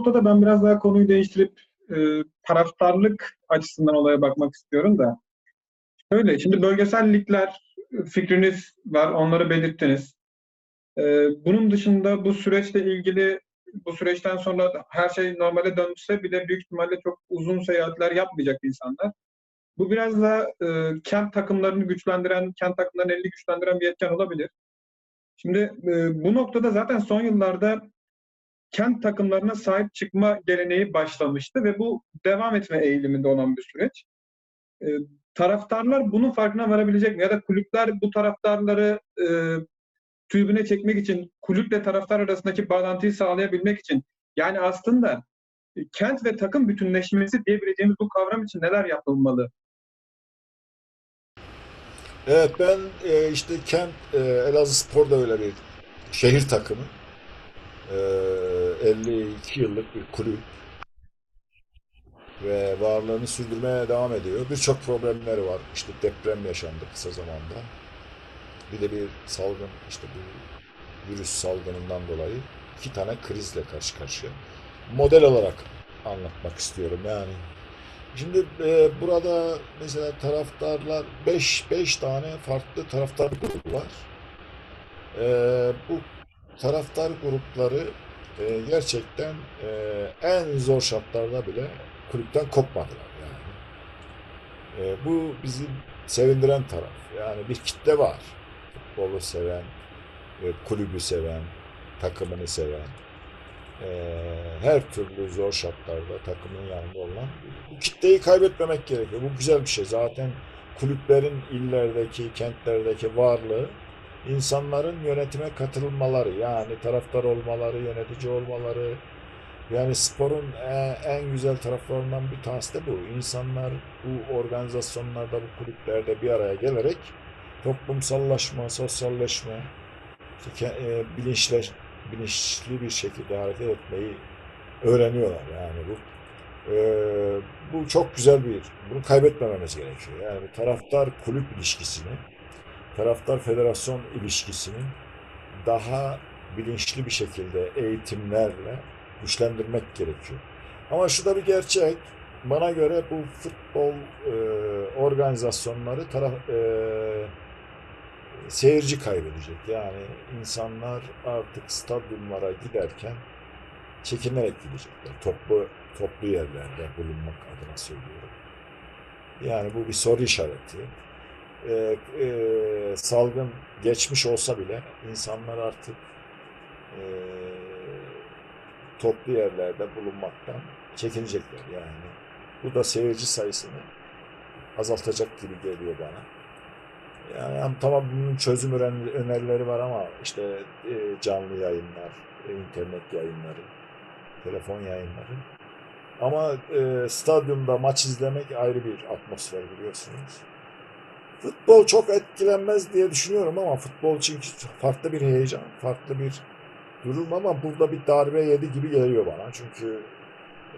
noktada ben biraz daha konuyu değiştirip e, taraftarlık açısından olaya bakmak istiyorum da. Şöyle, şimdi bölgesel ligler fikriniz var, onları belirttiniz. E, bunun dışında bu süreçle ilgili, bu süreçten sonra her şey normale dönse bile büyük ihtimalle çok uzun seyahatler yapmayacak insanlar. Bu biraz da e, kent takımlarını güçlendiren, kent takımlarının elini güçlendiren bir etken olabilir. Şimdi e, bu noktada zaten son yıllarda kent takımlarına sahip çıkma geleneği başlamıştı ve bu devam etme eğiliminde olan bir süreç. E, taraftarlar bunun farkına varabilecek mi? Ya da kulüpler bu taraftarları e, tribüne çekmek için, kulüple taraftar arasındaki bağlantıyı sağlayabilmek için yani aslında e, kent ve takım bütünleşmesi diyebileceğimiz bu kavram için neler yapılmalı? Evet ben e, işte Kent e, Elazığ Spor da öyle bir şehir takımı. E, 52 yıllık bir kulüp ve varlığını sürdürmeye devam ediyor. Birçok problemleri var. İşte deprem yaşandı kısa zamanda. Bir de bir salgın işte bu virüs salgınından dolayı iki tane krizle karşı karşıya. Model olarak anlatmak istiyorum yani. Şimdi e, burada mesela taraftarlar 5 5 tane farklı taraftar grubu var. E, bu taraftar grupları e, gerçekten e, en zor şartlarda bile kulüpten kopmadılar yani. E, bu bizi sevindiren taraf. Yani bir kitle var. Futbolu seven, e, kulübü seven, takımını seven e, her türlü zor şartlarda takımın yanında olan bu kitleyi kaybetmemek gerekiyor. Bu güzel bir şey. Zaten kulüplerin illerdeki, kentlerdeki varlığı insanların yönetime katılmaları yani taraftar olmaları, yönetici olmaları yani sporun e- en güzel taraflarından bir tanesi de bu. İnsanlar bu organizasyonlarda, bu kulüplerde bir araya gelerek toplumsallaşma, sosyalleşme, e, bilinçle, bilinçli bir şekilde hareket etmeyi öğreniyorlar yani bu. e, bu çok güzel bir, bunu kaybetmememiz gerekiyor. Yani taraftar kulüp ilişkisini, taraftar federasyon ilişkisini daha bilinçli bir şekilde eğitimlerle güçlendirmek gerekiyor. Ama şu da bir gerçek. Bana göre bu futbol e, organizasyonları taraf, e, seyirci kaybedecek. Yani insanlar artık stadyumlara giderken çekinerek gidecekler. Toplu toplu yerlerde bulunmak adına söylüyorum. Yani bu bir soru işareti. Ee, e, salgın geçmiş olsa bile insanlar artık e, toplu yerlerde bulunmaktan çekinecekler yani. Bu da seyirci sayısını azaltacak gibi geliyor bana. Yani tamam bunun çözüm öner- önerileri var ama işte e, canlı yayınlar, e, internet yayınları, telefon yayınları. Ama e, stadyumda maç izlemek ayrı bir atmosfer biliyorsunuz. Futbol çok etkilenmez diye düşünüyorum ama futbol çünkü farklı bir heyecan, farklı bir durum ama burada bir darbe yedi gibi geliyor bana. Çünkü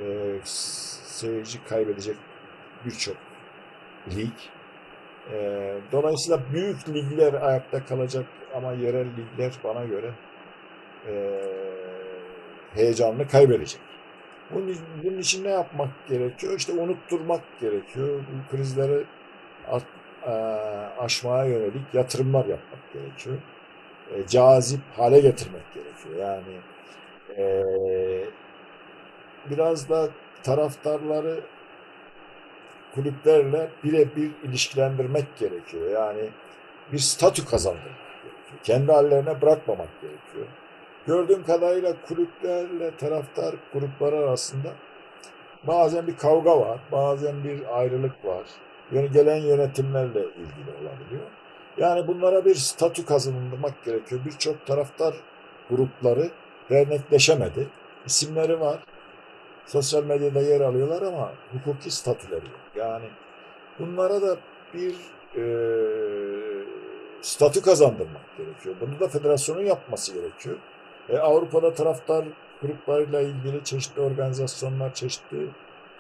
e, seyirci kaybedecek birçok lig. E, dolayısıyla büyük ligler ayakta kalacak ama yerel ligler bana göre e, heyecanını kaybedecek. Bunun, bunun için ne yapmak gerekiyor? İşte unutturmak gerekiyor. Bu krizleri e, aşmaya yönelik yatırımlar yapmak gerekiyor. E, cazip hale getirmek gerekiyor. Yani e, biraz da taraftarları kulüplerle birebir ilişkilendirmek gerekiyor. Yani bir statü kazandırmak gerekiyor. Kendi hallerine bırakmamak gerekiyor. Gördüğüm kadarıyla kulüplerle taraftar grupları arasında bazen bir kavga var, bazen bir ayrılık var. Yani gelen yönetimlerle ilgili olabiliyor. Yani bunlara bir statü kazandırmak gerekiyor. Birçok taraftar grupları dernekleşemedi. İsimleri var. Sosyal medyada yer alıyorlar ama hukuki statüleri yok. Yani bunlara da bir e, statü kazandırmak gerekiyor. Bunu da federasyonun yapması gerekiyor. E, Avrupa'da taraftar gruplarıyla ilgili çeşitli organizasyonlar, çeşitli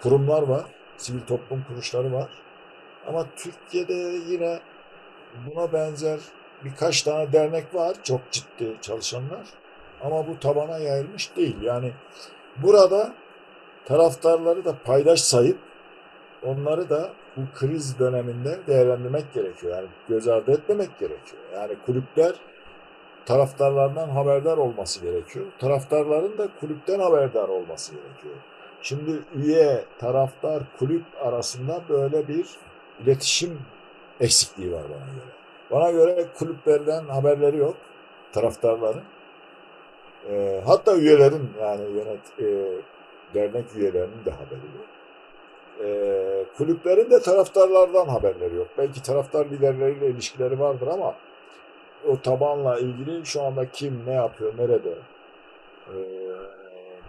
kurumlar var. Sivil toplum kuruluşları var. Ama Türkiye'de yine buna benzer birkaç tane dernek var. Çok ciddi çalışanlar. Ama bu tabana yayılmış değil. Yani Burada taraftarları da paydaş sayıp onları da bu kriz döneminde değerlendirmek gerekiyor. Yani göz ardı etmemek gerekiyor. Yani kulüpler taraftarlardan haberdar olması gerekiyor. Taraftarların da kulüpten haberdar olması gerekiyor. Şimdi üye, taraftar, kulüp arasında böyle bir iletişim eksikliği var bana göre. Bana göre kulüplerden haberleri yok taraftarların. Ee, hatta üyelerin yani yönet e, dernek üyelerinin de haberi yok. Ee, kulüplerin de taraftarlardan haberleri yok. Belki taraftar liderleriyle ilişkileri vardır ama o tabanla ilgili şu anda kim ne yapıyor, nerede ee,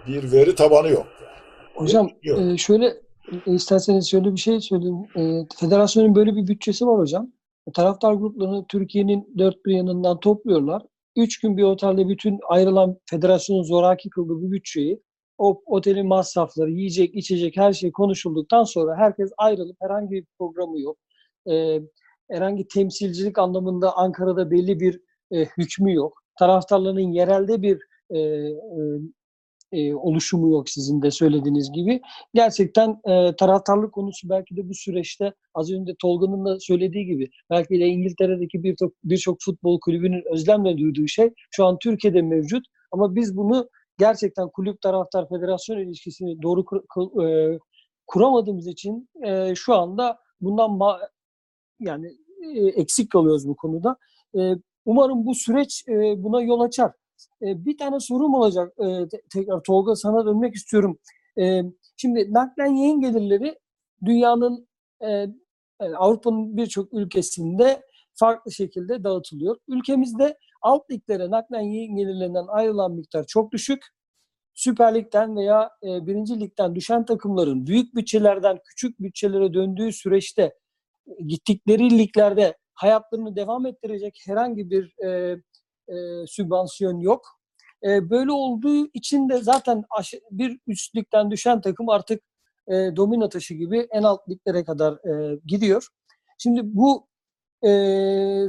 bir veri tabanı yok. Yani. Hocam Yok. e, şöyle e, isterseniz şöyle bir şey söyleyeyim. E, federasyonun böyle bir bütçesi var hocam. E, taraftar gruplarını Türkiye'nin dört bir yanından topluyorlar. Üç gün bir otelde bütün ayrılan federasyonun zoraki kıldığı bu bütçeyi o otelin masrafları, yiyecek, içecek her şey konuşulduktan sonra herkes ayrılıp herhangi bir programı yok. E, herhangi temsilcilik anlamında Ankara'da belli bir hükmü yok. Taraftarların yerelde bir e, oluşumu yok sizin de söylediğiniz gibi. Gerçekten e, taraftarlık konusu belki de bu süreçte az önce Tolga'nın da söylediği gibi belki de İngiltere'deki birçok birçok futbol kulübünün özlemle duyduğu şey şu an Türkiye'de mevcut ama biz bunu gerçekten kulüp taraftar federasyon ilişkisini doğru kur, kur- e, kuramadığımız için e, şu anda bundan ma- yani e, eksik kalıyoruz bu konuda. E, umarım bu süreç e, buna yol açar. E, bir tane sorum olacak. E, te- tekrar Tolga sana dönmek istiyorum. E, şimdi naklen yayın gelirleri dünyanın e, Avrupa'nın birçok ülkesinde farklı şekilde dağıtılıyor. Ülkemizde alt liglere naklen yayın gelirlerinden ayrılan miktar çok düşük. Süper Lig'den veya e, birinci ligden düşen takımların büyük bütçelerden küçük bütçelere döndüğü süreçte gittikleri liglerde hayatlarını devam ettirecek herhangi bir e, e, sübvansiyon yok. E, böyle olduğu için de zaten bir üst düşen takım artık e, domino taşı gibi en alt liglere kadar e, gidiyor. Şimdi bu e,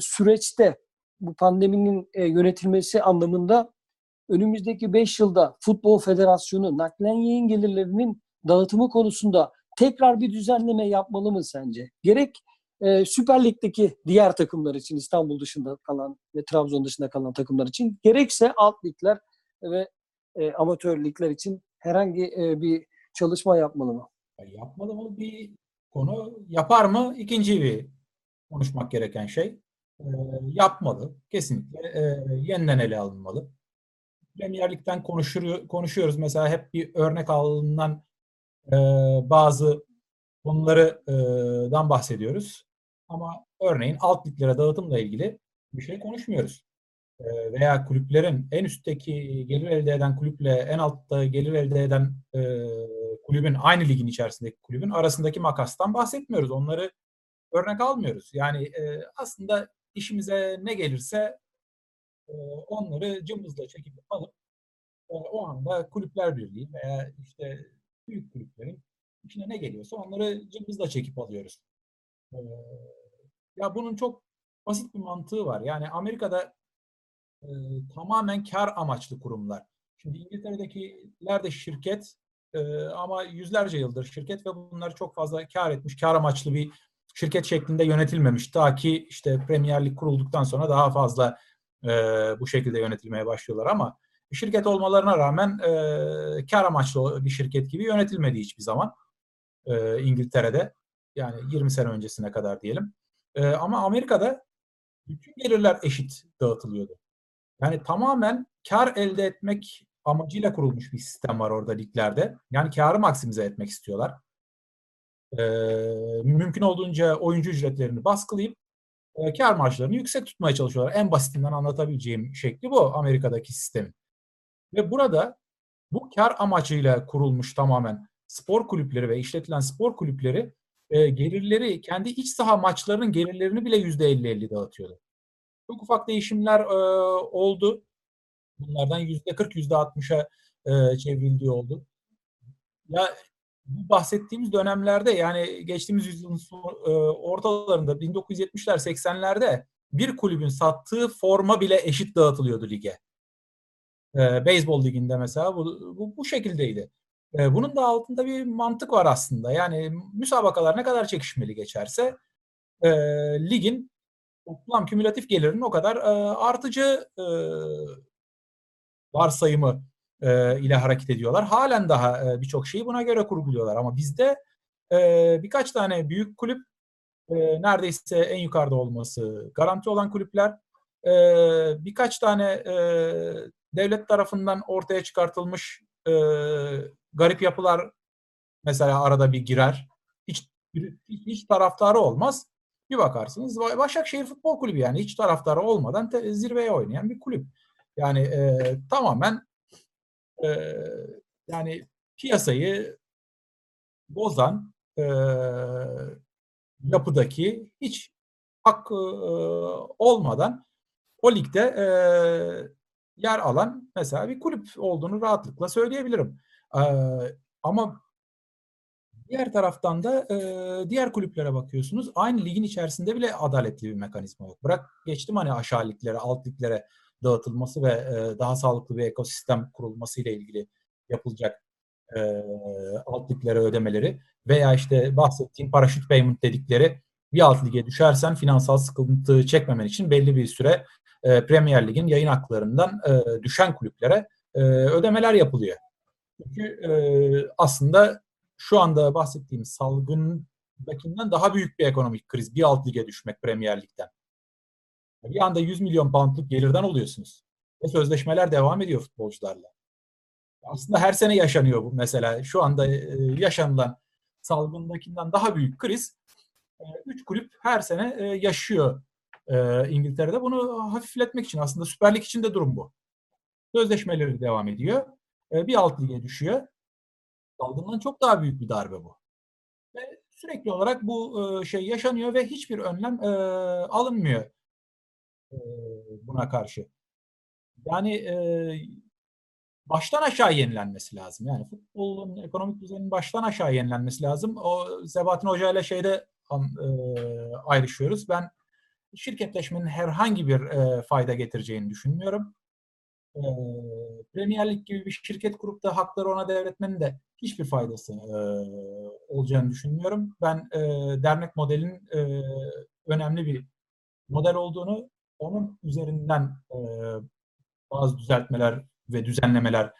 süreçte bu pandeminin e, yönetilmesi anlamında önümüzdeki 5 yılda Futbol Federasyonu naklen yayın gelirlerinin dağıtımı konusunda tekrar bir düzenleme yapmalı mı sence? Gerek e, Süper Lig'deki diğer takımlar için İstanbul dışında kalan ve Trabzon dışında kalan takımlar için gerekse alt ligler ve e, amatör ligler için herhangi e, bir çalışma yapmalı mı? Ya Yapmalı mı bir konu, yapar mı ikinci bir konuşmak gereken şey. Ee, yapmalı. Kesinlikle e, yeniden ele alınmalı. Premier Lig'den konuşuyor, konuşuyoruz. Mesela hep bir örnek alınan e, bazı konulardan bahsediyoruz. Ama örneğin alt liglere dağıtımla ilgili bir şey konuşmuyoruz. Veya kulüplerin en üstteki gelir elde eden kulüple en altta gelir elde eden kulübün aynı ligin içerisindeki kulübün arasındaki makastan bahsetmiyoruz. Onları örnek almıyoruz. Yani aslında işimize ne gelirse onları cımbızla çekip alıp o anda kulüpler birliği veya işte büyük kulüplerin içine ne geliyorsa onları cımbızla çekip alıyoruz. E, ya bunun çok basit bir mantığı var. Yani Amerika'da e, tamamen kar amaçlı kurumlar. Şimdi İngiltere'dekiler de şirket e, ama yüzlerce yıldır şirket ve bunlar çok fazla kar etmiş, kar amaçlı bir şirket şeklinde yönetilmemiş. Ta ki işte Premier Lig kurulduktan sonra daha fazla e, bu şekilde yönetilmeye başlıyorlar ama şirket olmalarına rağmen e, kar amaçlı bir şirket gibi yönetilmedi hiçbir zaman e, İngiltere'de. Yani 20 sene öncesine kadar diyelim. E, ama Amerika'da bütün gelirler eşit dağıtılıyordu. Yani tamamen kar elde etmek amacıyla kurulmuş bir sistem var orada liglerde. Yani karı maksimize etmek istiyorlar. Ee, mümkün olduğunca oyuncu ücretlerini baskılayıp e, kar marjlarını yüksek tutmaya çalışıyorlar. En basitinden anlatabileceğim şekli bu Amerika'daki sistemin. Ve burada bu kar amacıyla kurulmuş tamamen spor kulüpleri ve işletilen spor kulüpleri e, gelirleri, kendi iç saha maçlarının gelirlerini bile %50-50 dağıtıyordu. Çok ufak değişimler e, oldu. Bunlardan %40, %60'a e, çevrildiği oldu. Ya bu bahsettiğimiz dönemlerde yani geçtiğimiz yüzyılın son- e, ortalarında 1970'ler 80'lerde bir kulübün sattığı forma bile eşit dağıtılıyordu lige. E, beyzbol liginde mesela bu, bu, bu şekildeydi. E, bunun da altında bir mantık var aslında. Yani müsabakalar ne kadar çekişmeli geçerse e, ligin toplam kümülatif gelirinin o kadar e, artıcı e, varsayımı e, ile hareket ediyorlar. Halen daha e, birçok şeyi buna göre kurguluyorlar. Ama bizde e, birkaç tane büyük kulüp e, neredeyse en yukarıda olması garanti olan kulüpler e, birkaç tane e, devlet tarafından ortaya çıkartılmış e, garip yapılar mesela arada bir girer. Hiç, hiç taraftarı olmaz. Bir bakarsınız Başakşehir Futbol Kulübü yani hiç taraftarı olmadan te, zirveye oynayan bir kulüp. Yani e, tamamen e, yani piyasayı bozan e, yapıdaki hiç hak e, olmadan o ligde e, yer alan mesela bir kulüp olduğunu rahatlıkla söyleyebilirim. Ama diğer taraftan da e, diğer kulüplere bakıyorsunuz. Aynı ligin içerisinde bile adaletli bir mekanizma yok. Bırak geçtim hani aşağı liglere, alt liglere dağıtılması ve e, daha sağlıklı bir ekosistem kurulması ile ilgili yapılacak e, alt liglere ödemeleri veya işte bahsettiğim paraşüt payment dedikleri bir alt lige düşersen finansal sıkıntı çekmemen için belli bir süre e, Premier Lig'in yayın haklarından e, düşen kulüplere e, ödemeler yapılıyor. Çünkü e, aslında şu anda bahsettiğim salgındakinden daha büyük bir ekonomik kriz bir alt lige düşmek Premier Lig'den. Bir anda 100 milyon poundluk gelirden oluyorsunuz. Ve sözleşmeler devam ediyor futbolcularla. Aslında her sene yaşanıyor bu mesela. Şu anda e, yaşanılan salgındakinden daha büyük kriz. E, üç kulüp her sene e, yaşıyor İngiltere'de. Bunu hafifletmek için aslında Süper Lig için de durum bu. Sözleşmeleri devam ediyor. Bir alt lige düşüyor. Salgından çok daha büyük bir darbe bu. Ve sürekli olarak bu şey yaşanıyor ve hiçbir önlem alınmıyor buna karşı. Yani baştan aşağı yenilenmesi lazım. Yani futbolun ekonomik düzenin baştan aşağı yenilenmesi lazım. O Sebahattin Hoca ile şeyde ayrışıyoruz. Ben şirketleşmenin herhangi bir fayda getireceğini düşünmüyorum. Premier Lig gibi bir şirket kurup da hakları ona devretmenin de hiçbir faydası olacağını düşünmüyorum. Ben dernek modelinin önemli bir model olduğunu onun üzerinden e, bazı düzeltmeler ve düzenlemeler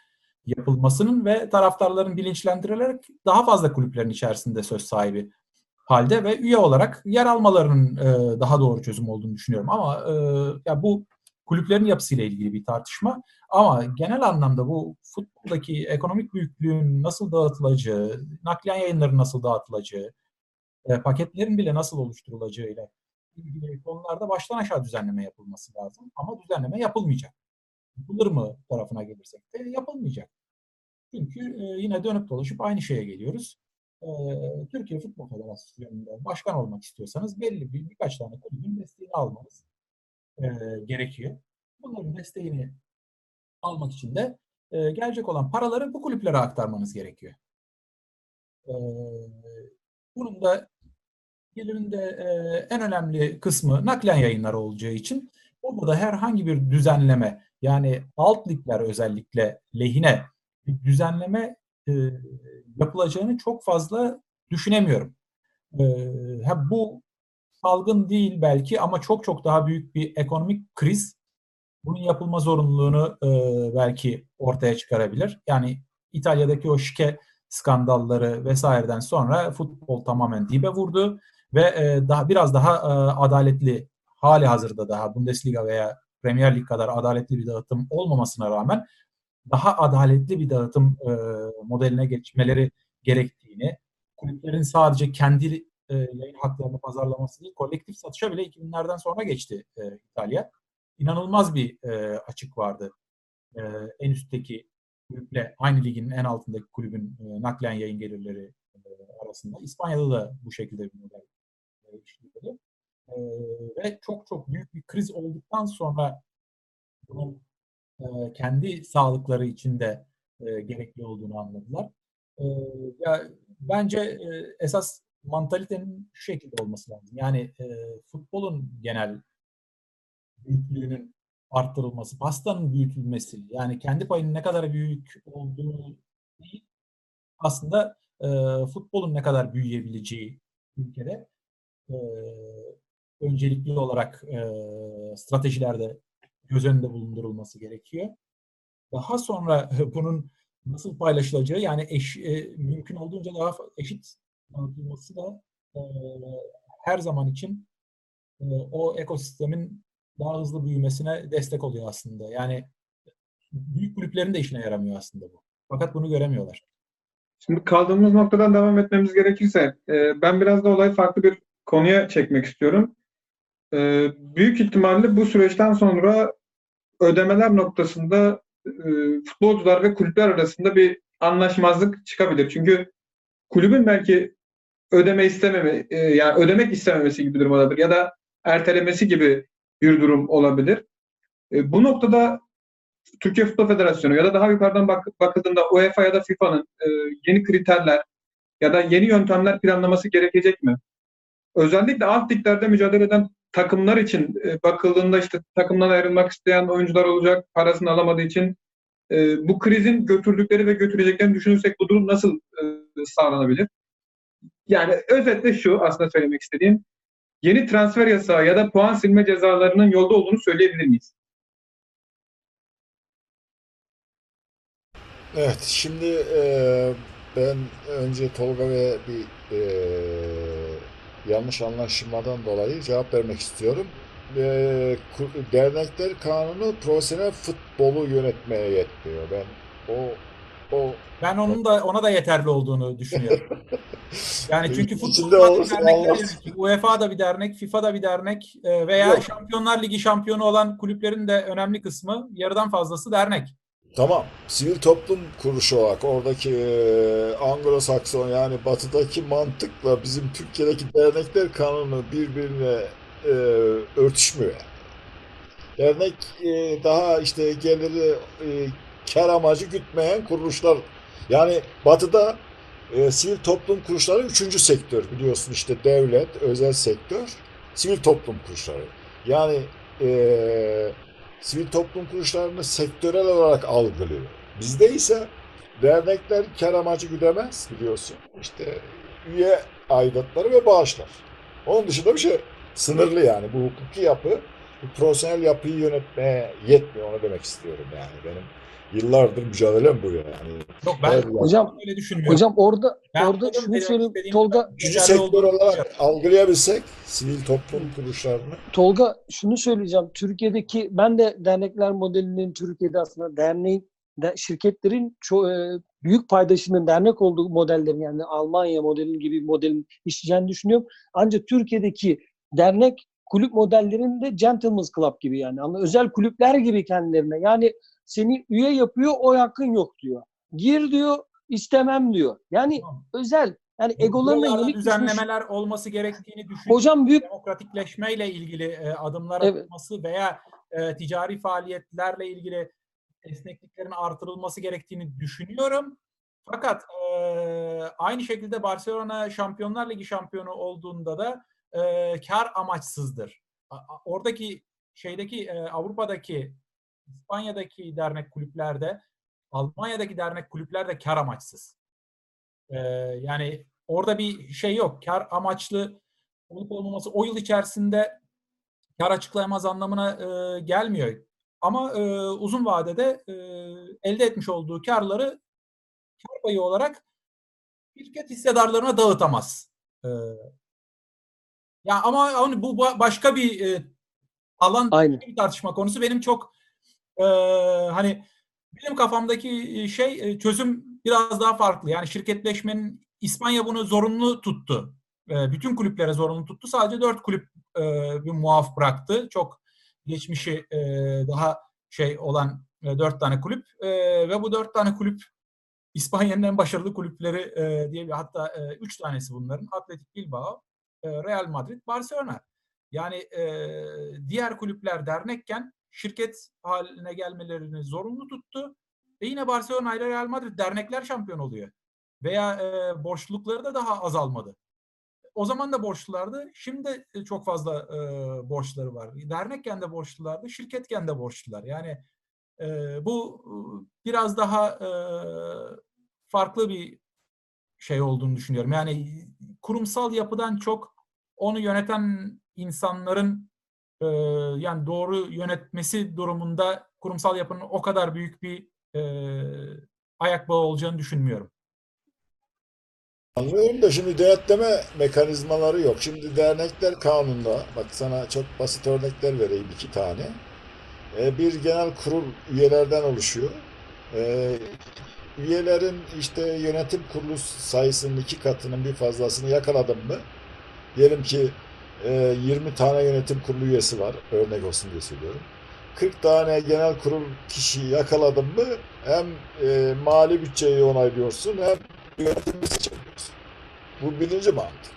yapılmasının ve taraftarların bilinçlendirilerek daha fazla kulüplerin içerisinde söz sahibi halde ve üye olarak yer almalarının e, daha doğru çözüm olduğunu düşünüyorum. Ama e, ya bu kulüplerin yapısıyla ilgili bir tartışma. Ama genel anlamda bu futboldaki ekonomik büyüklüğün nasıl dağıtılacağı, nakliyen yayınların nasıl dağıtılacağı, e, paketlerin bile nasıl oluşturulacağıyla ilgili konularda baştan aşağı düzenleme yapılması lazım. Ama düzenleme yapılmayacak. Yapılır mı tarafına gelirsek de yapılmayacak. Çünkü e, yine dönüp dolaşıp aynı şeye geliyoruz. E, Türkiye Futbol Federasyonu'nda başkan olmak istiyorsanız belli bir birkaç tane kulübün desteğini almanız e, gerekiyor. Bunların desteğini almak için de e, gelecek olan paraları bu kulüplere aktarmanız gerekiyor. E, bunun da gelirin de e, en önemli kısmı naklen yayınlar olacağı için burada da herhangi bir düzenleme yani alt ligler özellikle lehine bir düzenleme e, yapılacağını çok fazla düşünemiyorum. E, bu salgın değil belki ama çok çok daha büyük bir ekonomik kriz bunun yapılma zorunluluğunu e, belki ortaya çıkarabilir. Yani İtalya'daki o şike skandalları vesaireden sonra futbol tamamen dibe vurdu ve e, daha biraz daha e, adaletli hali hazırda daha Bundesliga veya Premier Lig kadar adaletli bir dağıtım olmamasına rağmen daha adaletli bir dağıtım e, modeline geçmeleri gerektiğini, kulüplerin sadece kendi e, yayın haklarını pazarlaması değil, kolektif satışa bile 2000'lerden sonra geçti e, İtalya. İnanılmaz bir e, açık vardı. E, en üstteki kulüple aynı ligin en altındaki kulübün e, naklen yayın gelirleri e, arasında. İspanya'da da bu şekilde bir model işliyordu. E, ve çok çok büyük bir kriz olduktan sonra bunun e, kendi sağlıkları için de e, gerekli olduğunu anladılar. E, ya bence e, esas mantalitenin şu şekilde olması lazım. Yani e, futbolun genel büyüklüğünün arttırılması, pastanın büyütülmesi, yani kendi payının ne kadar büyük olduğu değil, aslında e, futbolun ne kadar büyüyebileceği ülkede e, öncelikli olarak e, stratejilerde göz önünde bulundurulması gerekiyor. Daha sonra bunun nasıl paylaşılacağı yani eş, e, mümkün olduğunca daha eşit dağıtılması da e, her zaman için e, o ekosistemin daha hızlı büyümesine destek oluyor aslında. Yani büyük kulüplerin de işine yaramıyor aslında bu. Fakat bunu göremiyorlar. Şimdi kaldığımız noktadan devam etmemiz gerekirse e, ben biraz da olayı farklı bir konuya çekmek istiyorum. E, büyük ihtimalle bu süreçten sonra ödemeler noktasında e, futbolcular ve kulüpler arasında bir anlaşmazlık çıkabilir. Çünkü kulübün belki ödeme istememe, e, yani ödemek istememesi gibi bir durum olabilir ya da ertelemesi gibi bir durum olabilir. E, bu noktada Türkiye Futbol Federasyonu ya da daha yukarıdan bak, bakıldığında UEFA ya da FIFA'nın e, yeni kriterler ya da yeni yöntemler planlaması gerekecek mi? Özellikle alt liglerde mücadele eden takımlar için bakıldığında işte takımdan ayrılmak isteyen oyuncular olacak, parasını alamadığı için bu krizin götürdükleri ve götüreceklerini düşünürsek bu durum nasıl sağlanabilir? Yani özetle şu aslında söylemek istediğim yeni transfer yasağı ya da puan silme cezalarının yolda olduğunu söyleyebilir miyiz? Evet, şimdi eee, ben önce Tolga ve bir eee, yanlış anlaşılmadan dolayı cevap vermek istiyorum. Ku- dernekler kanunu profesyonel futbolu yönetmeye yetmiyor. Ben o o Ben onun da ona da yeterli olduğunu düşünüyorum. Yani çünkü futbol yönetiyor. UEFA da bir dernek, FIFA da bir dernek e, veya Yok. Şampiyonlar Ligi şampiyonu olan kulüplerin de önemli kısmı yarıdan fazlası dernek. Tamam, sivil toplum kuruluşu olarak oradaki eee, Anglo-Sakson yani batıdaki mantıkla bizim Türkiye'deki dernekler kanunu birbirine eee, örtüşmüyor. Dernek eee, daha işte geliri eee, kar amacı gütmeyen kuruluşlar. Yani batıda eee, sivil toplum kuruluşları üçüncü sektör biliyorsun işte devlet, özel sektör, sivil toplum kuruluşları. Yani eee sivil toplum kuruluşlarını sektörel olarak algılıyor. Bizde ise dernekler kar amacı güdemez biliyorsun. İşte üye aidatları ve bağışlar. Onun dışında bir şey sınırlı yani. Bu hukuki yapı, bu profesyonel yapıyı yönetmeye yetmiyor onu demek istiyorum yani. Benim yıllardır mücadelem bu yani. Yok ben Evet. Hocam öyle düşünmüyorum. hocam orada Ben orada şunu söyleyeyim Tolga. Üçüncü sektör olarak algılayabilsek sivil toplum kuruluşlarını Tolga şunu söyleyeceğim. Türkiye'deki ben de dernekler modelinin Türkiye'de aslında derneğin de, şirketlerin ço- e, büyük paydaşının dernek olduğu modellerin yani Almanya modelinin gibi bir modelin işleyeceğini düşünüyorum. Ancak Türkiye'deki dernek kulüp modellerinde gentleman's club gibi yani ama özel kulüpler gibi kendilerine. Yani seni üye yapıyor, oy hakkın yok diyor. Gir diyor, istemem diyor. Yani Tamam. özel yani egolarına düşmüş. düzenlemeler olması gerektiğini düşünüyorum. Hocam büyük demokratikleşmeyle ilgili e, adımlar Evet. atılması veya e, ticari faaliyetlerle ilgili esnekliklerin artırılması gerektiğini düşünüyorum. Fakat e, aynı şekilde Barcelona Şampiyonlar Ligi şampiyonu olduğunda da e, kar amaçsızdır. Oradaki şeydeki e, Avrupa'daki İspanya'daki dernek kulüplerde Almanya'daki dernek kulüplerde kar amaçsız. E, yani orada bir şey yok. Kar amaçlı olup olmaması o yıl içerisinde kar açıklayamaz anlamına e, gelmiyor. Ama e, uzun vadede e, elde etmiş olduğu karları kar payı olarak şirket hissedarlarına dağıtamaz. E, ya ama hani bu ba- başka bir e, alan Aynen. bir tartışma konusu. Benim çok e, hani benim kafamdaki şey e, çözüm biraz daha farklı. Yani şirketleşmenin İspanya bunu zorunlu tuttu. E, bütün kulüplere zorunlu tuttu. Sadece dört kulüp e, bir muaf bıraktı. Çok geçmişi e, daha şey olan e, dört tane kulüp E, ve bu dört tane kulüp İspanya'nın en başarılı kulüpleri e, diye bir hatta e, üç tanesi bunların. Atletik Bilbao, e, Real Madrid, Barcelona. Yani e, diğer kulüpler dernekken şirket haline gelmelerini zorunlu tuttu. Ve yine Barcelona ile Real Madrid dernekler şampiyon oluyor. Veya e, borçlulukları da daha azalmadı. o zaman da borçlulardı. Şimdi de çok fazla e, borçları var. Dernekken de borçlulardı, şirketken de borçlular. Yani e, bu e, biraz daha e, farklı bir şey olduğunu düşünüyorum. Yani kurumsal yapıdan çok onu yöneten insanların e, yani doğru yönetmesi durumunda kurumsal yapının o kadar büyük bir e, ayak bağı olacağını düşünmüyorum. Anlıyorum da şimdi denetleme mekanizmaları yok. Şimdi dernekler kanununda, bak sana çok basit örnekler vereyim iki tane. Ee, bir genel kurul üyelerden oluşuyor. Ee, üyelerin işte yönetim kurulu sayısının iki katının bir fazlasını yakaladın mı? Diyelim ki e, 20 tane yönetim kurulu üyesi var, örnek olsun diye söylüyorum. 40 tane genel kurul kişi yakaladın mı hem e, mali bütçeyi onaylıyorsun hem yönetimi seçebiliyorsun. Bu birinci mantık.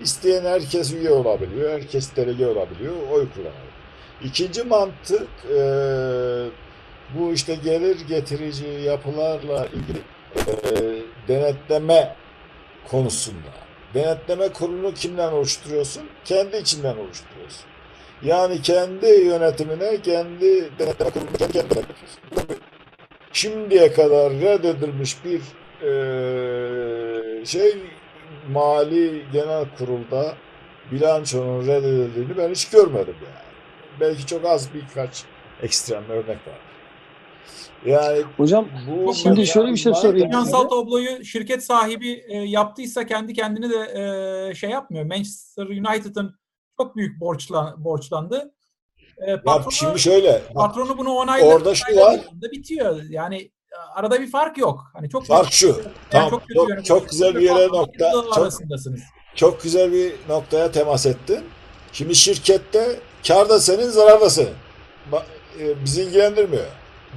İsteyen herkes üye olabiliyor, herkes delege olabiliyor, oy kullanabiliyor. İkinci mantık e, bu işte gelir getirici yapılarla ilgili e, denetleme konusunda. Denetleme kurulunu kimden oluşturuyorsun? Kendi içinden oluşturuyorsun. Yani kendi yönetimine, kendi denetleme kurulunu kendi kendine. Şimdiye kadar reddedilmiş bir eee, şey mali genel kurulda bilançonun reddedildiğini ben hiç görmedim yani. Belki çok az birkaç ekstrem örnek var. Yani Hocam bu Şimdi şöyle bir şey sorayım. Finansal tabloyu şirket sahibi e, yaptıysa kendi kendini de e, şey yapmıyor. Manchester United'ın çok büyük borçlan, borçlandı. E, Ya patronu, şimdi şöyle, patronu bunu onayladı. Orada şu var. bitiyor. Yani e, arada bir fark yok. Hani çok fark şu. yani Tamam, çok, yönetiyorsunuz çok güzel bir yere nokta, çok. Çok güzel bir noktaya temas ettin. Şimdi şirkette kar da senin, zarar da senin. E, Bizi ilgilendirmiyor.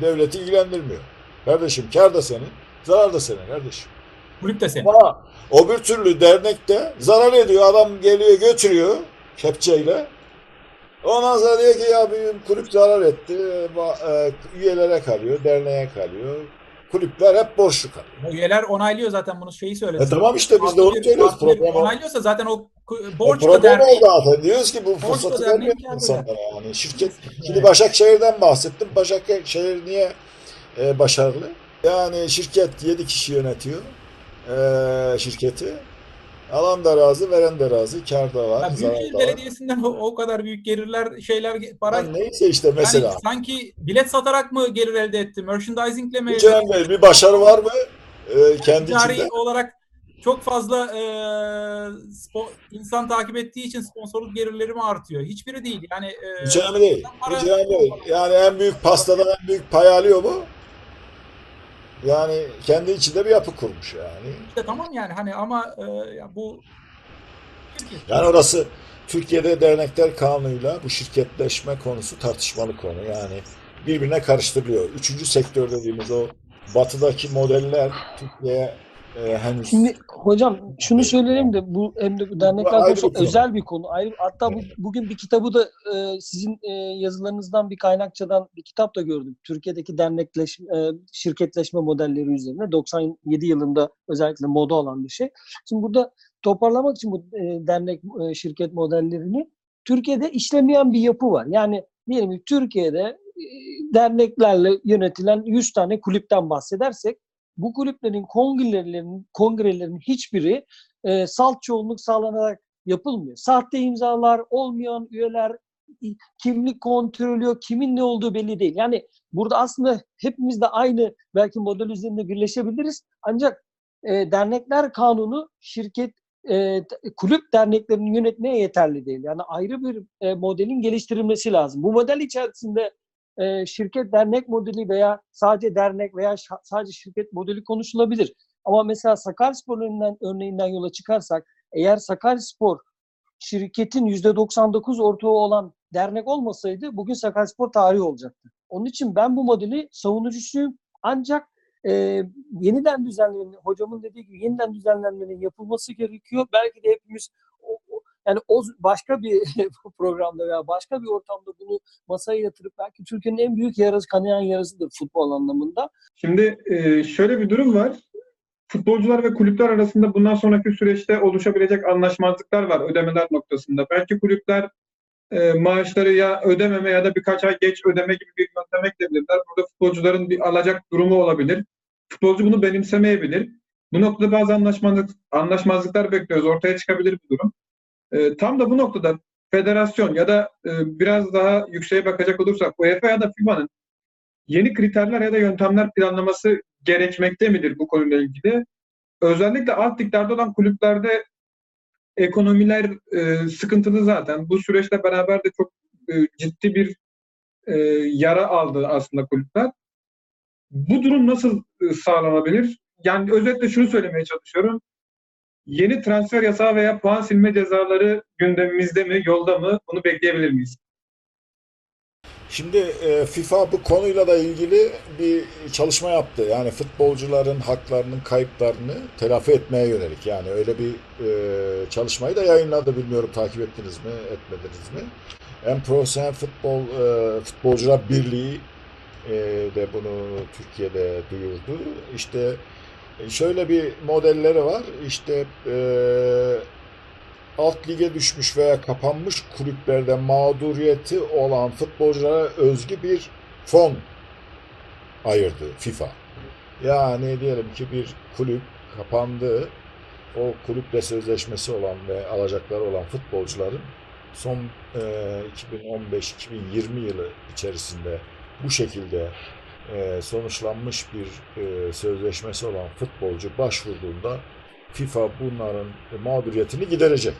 Devleti ilgilendirmiyor. Kardeşim kar da senin, zarar da senin kardeşim. Kulüp de senin. Ama o bir türlü dernekte zarar ediyor. Adam geliyor götürüyor kepçeyle. Ondan sonra diyor ki ya bizim kulüp zarar etti. E, Üyelere kalıyor, derneğe kalıyor. Kulüpler hep borçlu kalıyor. O üyeler onaylıyor zaten bunu şeyi söyledi. E tamam işte biz de onu söylüyoruz. Onaylıyorsa zaten o borç da problem o zaten. Diyoruz ki bu Borç fırsatı vermiyor insanlara yani. Şirket, şimdi Başakşehir'den bahsettim. Başakşehir niye e, başarılı? Yani şirket 7 kişi yönetiyor e, şirketi. Alan da razı, veren de razı. Kar da var, Ya zarar Büyükşehir da var. Belediyesi'nden o, o kadar büyük gelirler, şeyler, para Lan neyse işte mesela. Yani sanki bilet satarak mı gelir elde etti? Merchandisingle mi etti? Bey, bir başarı var mı? E, kendi Ticari içinde. olarak çok fazla e, spo- insan takip ettiği için sponsorluk gelirleri mi artıyor? Hiçbiri değil. Yani e, Hiç önemli değil. Hiç önemli değil. Yani en büyük pastadan en büyük pay alıyor mu? Yani kendi içinde bir yapı kurmuş yani. işte tamam yani hani ama e, ya bu. Yani orası Türkiye'de dernekler kanunuyla bu şirketleşme konusu tartışmalı konu. Yani birbirine karıştırılıyor. Üçüncü sektör dediğimiz o batıdaki modeller Türkiye'ye e, henüz Şimdi hocam şunu söyleyelim de bu hem de bu dernekler konusu özel bir konu. Ayrı, hatta bu, bugün bir kitabı da e, sizin e, yazılarınızdan bir kaynakçadan bir kitap da gördüm. Türkiye'deki dernekleşme, e, şirketleşme modelleri üzerine 97 yılında özellikle moda olan bir şey. Şimdi burada toparlamak için bu e, dernek e, şirket modellerini Türkiye'de işlemeyen bir yapı var. Yani diyelim ki Türkiye'de e, derneklerle yönetilen 100 tane kulüpten bahsedersek bu kulüplerin kongrelerinin kongrelerinin hiçbiri e, salt çoğunluk sağlanarak yapılmıyor. Sahte imzalar, olmayan üyeler, kimlik kontrolü, kimin ne olduğu belli değil. Yani burada aslında hepimiz de aynı belki model üzerinde birleşebiliriz. Ancak e, dernekler kanunu şirket e, kulüp derneklerini yönetmeye yeterli değil. Yani ayrı bir e, modelin geliştirilmesi lazım. Bu model içerisinde e, şirket dernek modeli veya sadece dernek veya sadece şirket modeli konuşulabilir. Ama mesela Sakaryaspor örneğinden, örneğinden yola çıkarsak eğer Sakaryaspor şirketin %99 ortağı olan dernek olmasaydı bugün Sakaryaspor tarihi olacaktı. Onun için ben bu modeli savunucusuyum. Ancak e, yeniden düzenlemenin, hocamın dediği gibi yeniden düzenlenmenin yapılması gerekiyor. Belki de hepimiz yani o başka bir programda veya başka bir ortamda bunu masaya yatırıp belki Türkiye'nin en büyük yarası, kanayan yarasıdır futbol anlamında. Şimdi e, şöyle bir durum var. futbolcular ve kulüpler arasında bundan sonraki süreçte oluşabilecek anlaşmazlıklar var ödemeler noktasında. Belki kulüpler e, maaşları ya ödememe ya da birkaç ay geç ödeme gibi bir yöntem ekleyebilirler. Burada futbolcuların bir alacak durumu olabilir. Futbolcu bunu benimsemeyebilir. Bu noktada bazı anlaşmazlık, anlaşmazlıklar bekliyoruz. Ortaya çıkabilir bir durum. E, tam da bu noktada federasyon ya da e, biraz daha yükseğe bakacak olursak UEFA ya da FIFA'nın yeni kriterler ya da yöntemler planlaması gerekmekte midir bu konuyla ilgili? Özellikle alt liglerde olan kulüplerde ekonomiler e, sıkıntılı zaten. Bu süreçle beraber de çok e, ciddi bir e, yara aldı aslında kulüpler. Bu durum nasıl e, sağlanabilir? Yani özetle şunu söylemeye çalışıyorum. Yeni transfer yasağı veya puan silme cezaları gündemimizde mi, yolda mı? Bunu bekleyebilir miyiz? Şimdi e, FIFA bu konuyla da ilgili bir çalışma yaptı. Yani futbolcuların haklarının kayıplarını telafi etmeye yönelik. Yani öyle bir e, çalışmayı da yayınladı. Bilmiyorum takip ettiniz mi, etmediniz mi? En Profesyonel Futbol e, Futbolcular Birliği de bunu Türkiye'de duyurdu. İşte şöyle bir modelleri var. İşte e, alt lige düşmüş veya kapanmış kulüplerde mağduriyeti olan futbolculara özgü bir fon ayırdı FIFA. Yani diyelim ki bir kulüp kapandı. O kulüple sözleşmesi olan ve alacakları olan futbolcuların son e, 2015-2020 yılı içerisinde bu şekilde sonuçlanmış bir e, sözleşmesi olan futbolcu başvurduğunda FIFA bunların mağduriyetini giderecek.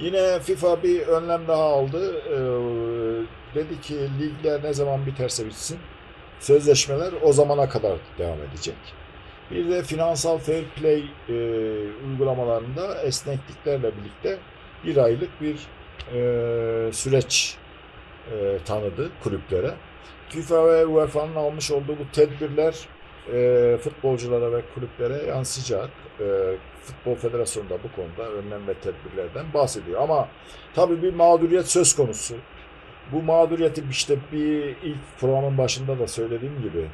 Yine FIFA bir önlem daha aldı. Ee, dedi ki ligler ne zaman biterse bitsin sözleşmeler o zamana kadar devam edecek. Bir de finansal fair play e, uygulamalarında esnekliklerle birlikte bir aylık bir e, süreç e, tanıdı kulüplere. FIFA ve UEFA'nın almış olduğu bu tedbirler e, futbolculara ve kulüplere yansıyacak. E, Futbol Federasyonu da bu konuda önlem ve tedbirlerden bahsediyor. Ama tabii bir mağduriyet söz konusu. Bu mağduriyeti işte bir ilk programın başında da söylediğim gibi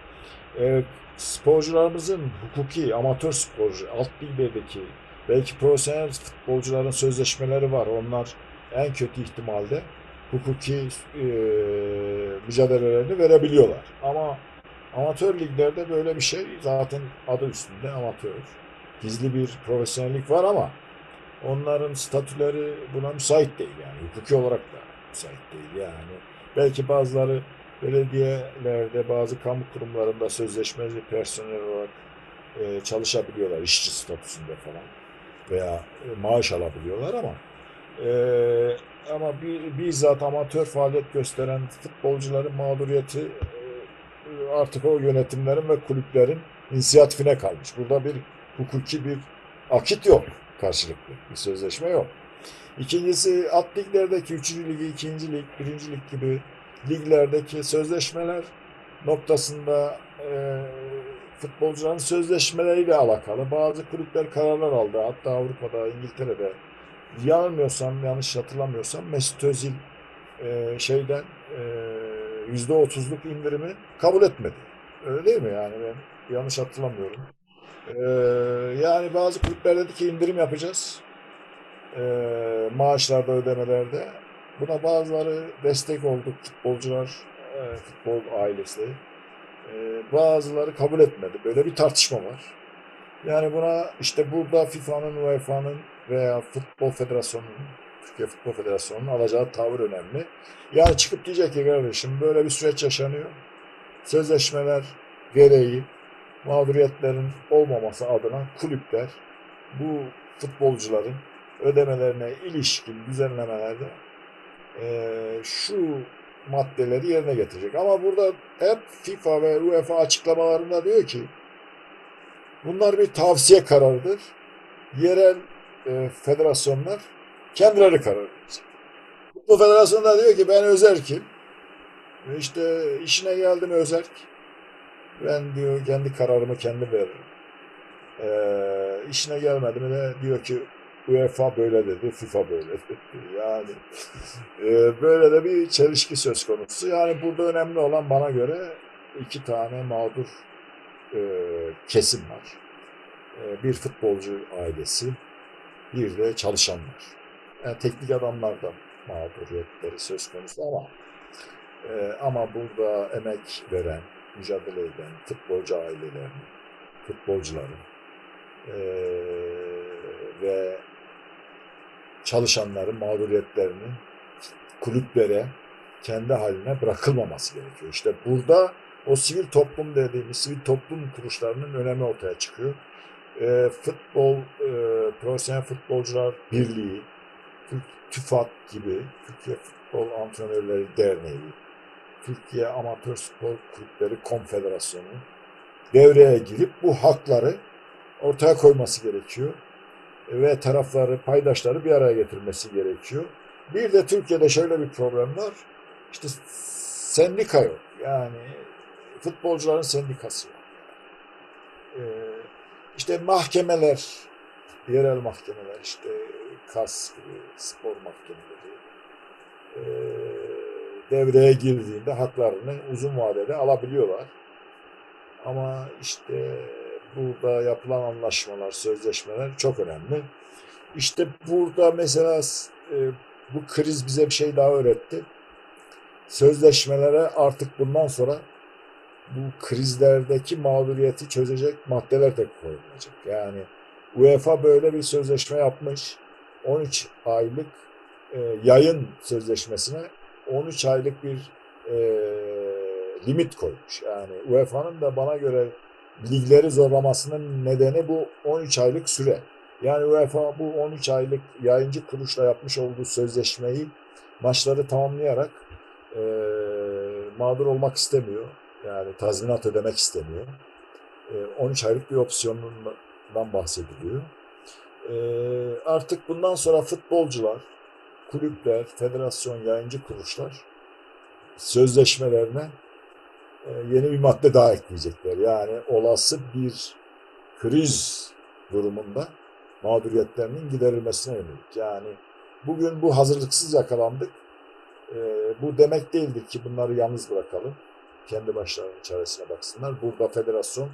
e, sporcularımızın hukuki, amatör sporcu, alt liglerdeki belki profesyonel futbolcuların sözleşmeleri var. Onlar en kötü ihtimalde hukuki e, mücadelelerini verebiliyorlar. Ama Amatör liglerde böyle bir şey zaten adı üstünde amatör. Gizli bir profesyonellik var ama onların statüleri buna müsait değil yani. Hukuki olarak da müsait değil yani. Belki bazıları belediyelerde, bazı kamu kurumlarında sözleşmeli personel olarak e, çalışabiliyorlar işçi statüsünde falan veya e, maaş alabiliyorlar ama e, ama bir, bizzat amatör faaliyet gösteren futbolcuların mağduriyeti artık o yönetimlerin ve kulüplerin inisiyatifine kalmış. Burada bir hukuki bir akit yok karşılıklı. Bir sözleşme yok. İkincisi alt liglerdeki 3. ligi, 2. lig, 1. lig gibi liglerdeki sözleşmeler noktasında e, futbolcuların sözleşmeleriyle alakalı bazı kulüpler kararlar aldı. Hatta Avrupa'da, İngiltere'de yanılmıyorsam, yanlış hatırlamıyorsam Mesut Özil e, şeyden e, yüzde otuzluk indirimi kabul etmedi. Öyle değil mi yani ben yanlış hatırlamıyorum. Ee, yani bazı kulüpler dedi ki indirim yapacağız. Ee, maaşlarda ödemelerde. Buna bazıları destek oldu futbolcular, e, futbol ailesi. Ee, bazıları kabul etmedi. Böyle bir tartışma var. Yani buna işte burada FIFA'nın, UEFA'nın veya Futbol Federasyonu'nun Türkiye Futbol Federasyonu'nun alacağı tavır önemli. Yani çıkıp diyecek ki kardeşim böyle bir süreç yaşanıyor. Sözleşmeler gereği mağduriyetlerin olmaması adına kulüpler bu futbolcuların ödemelerine ilişkin düzenlemelerde e, şu maddeleri yerine getirecek. Ama burada hep FIFA ve UEFA açıklamalarında diyor ki bunlar bir tavsiye kararıdır. Yerel e, federasyonlar kendileri karar verecek. Bu federasyon da diyor ki ben özerkim. İşte işine geldi mi özerk. Ben diyor kendi kararımı kendi veririm. Ee, işine gelmedi de diyor ki UEFA böyle dedi, FIFA böyle dedi. Yani e, böyle de bir çelişki söz konusu. Yani burada önemli olan bana göre iki tane mağdur e, kesim var. e, bir futbolcu ailesi, bir de çalışanlar. Yani teknik adamlar da mağduriyetleri söz konusu ama e, ama burada emek veren, mücadele eden futbolcu ailelerinin, futbolcuların e, ve çalışanların mağduriyetlerinin kulüplere kendi haline bırakılmaması gerekiyor. İşte burada o sivil toplum dediğimiz sivil toplum kuruluşlarının önemi ortaya çıkıyor. E, futbol, e, Profesyonel Futbolcular Birliği, Türk TÜFAK gibi, Türkiye Futbol Antrenörleri Derneği, Türkiye Amatör Spor Kulüpleri Konfederasyonu devreye girip bu hakları ortaya koyması gerekiyor. Ve tarafları, paydaşları bir araya getirmesi gerekiyor. Bir de Türkiye'de şöyle bir problem var. İşte sendika yok. Yani futbolcuların sendikası yok. Ee, işte mahkemeler, yerel mahkemeler, işte KAS gibi spor mahkemeleri e, devreye girdiğinde haklarını uzun vadede alabiliyorlar. Ama işte burada yapılan anlaşmalar, sözleşmeler çok önemli. İşte burada mesela e, bu kriz bize bir şey daha öğretti. Sözleşmelere artık bundan sonra bu krizlerdeki mağduriyeti çözecek maddeler de koyulacak. Yani UEFA böyle bir sözleşme yapmış. 13 aylık e, yayın sözleşmesine 13 aylık bir e, limit koymuş. Yani UEFA'nın da bana göre ligleri zorlamasının nedeni bu 13 aylık süre. Yani UEFA bu 13 aylık yayıncı kuruluşla yapmış olduğu sözleşmeyi maçları tamamlayarak e, mağdur olmak istemiyor. Yani tazminat ödemek istemiyor. E, 13 aylık bir opsiyonundan bahsediliyor. E, artık bundan sonra futbolcular, kulüpler, federasyon, yayıncı kuruluşlar sözleşmelerine e, yeni bir madde daha ekleyecekler. Yani olası bir kriz durumunda mağduriyetlerinin giderilmesine yönelik. Yani bugün bu hazırlıksız yakalandık. E, bu demek değildir ki bunları yalnız bırakalım. Kendi başlarının çaresine baksınlar. Burada federasyon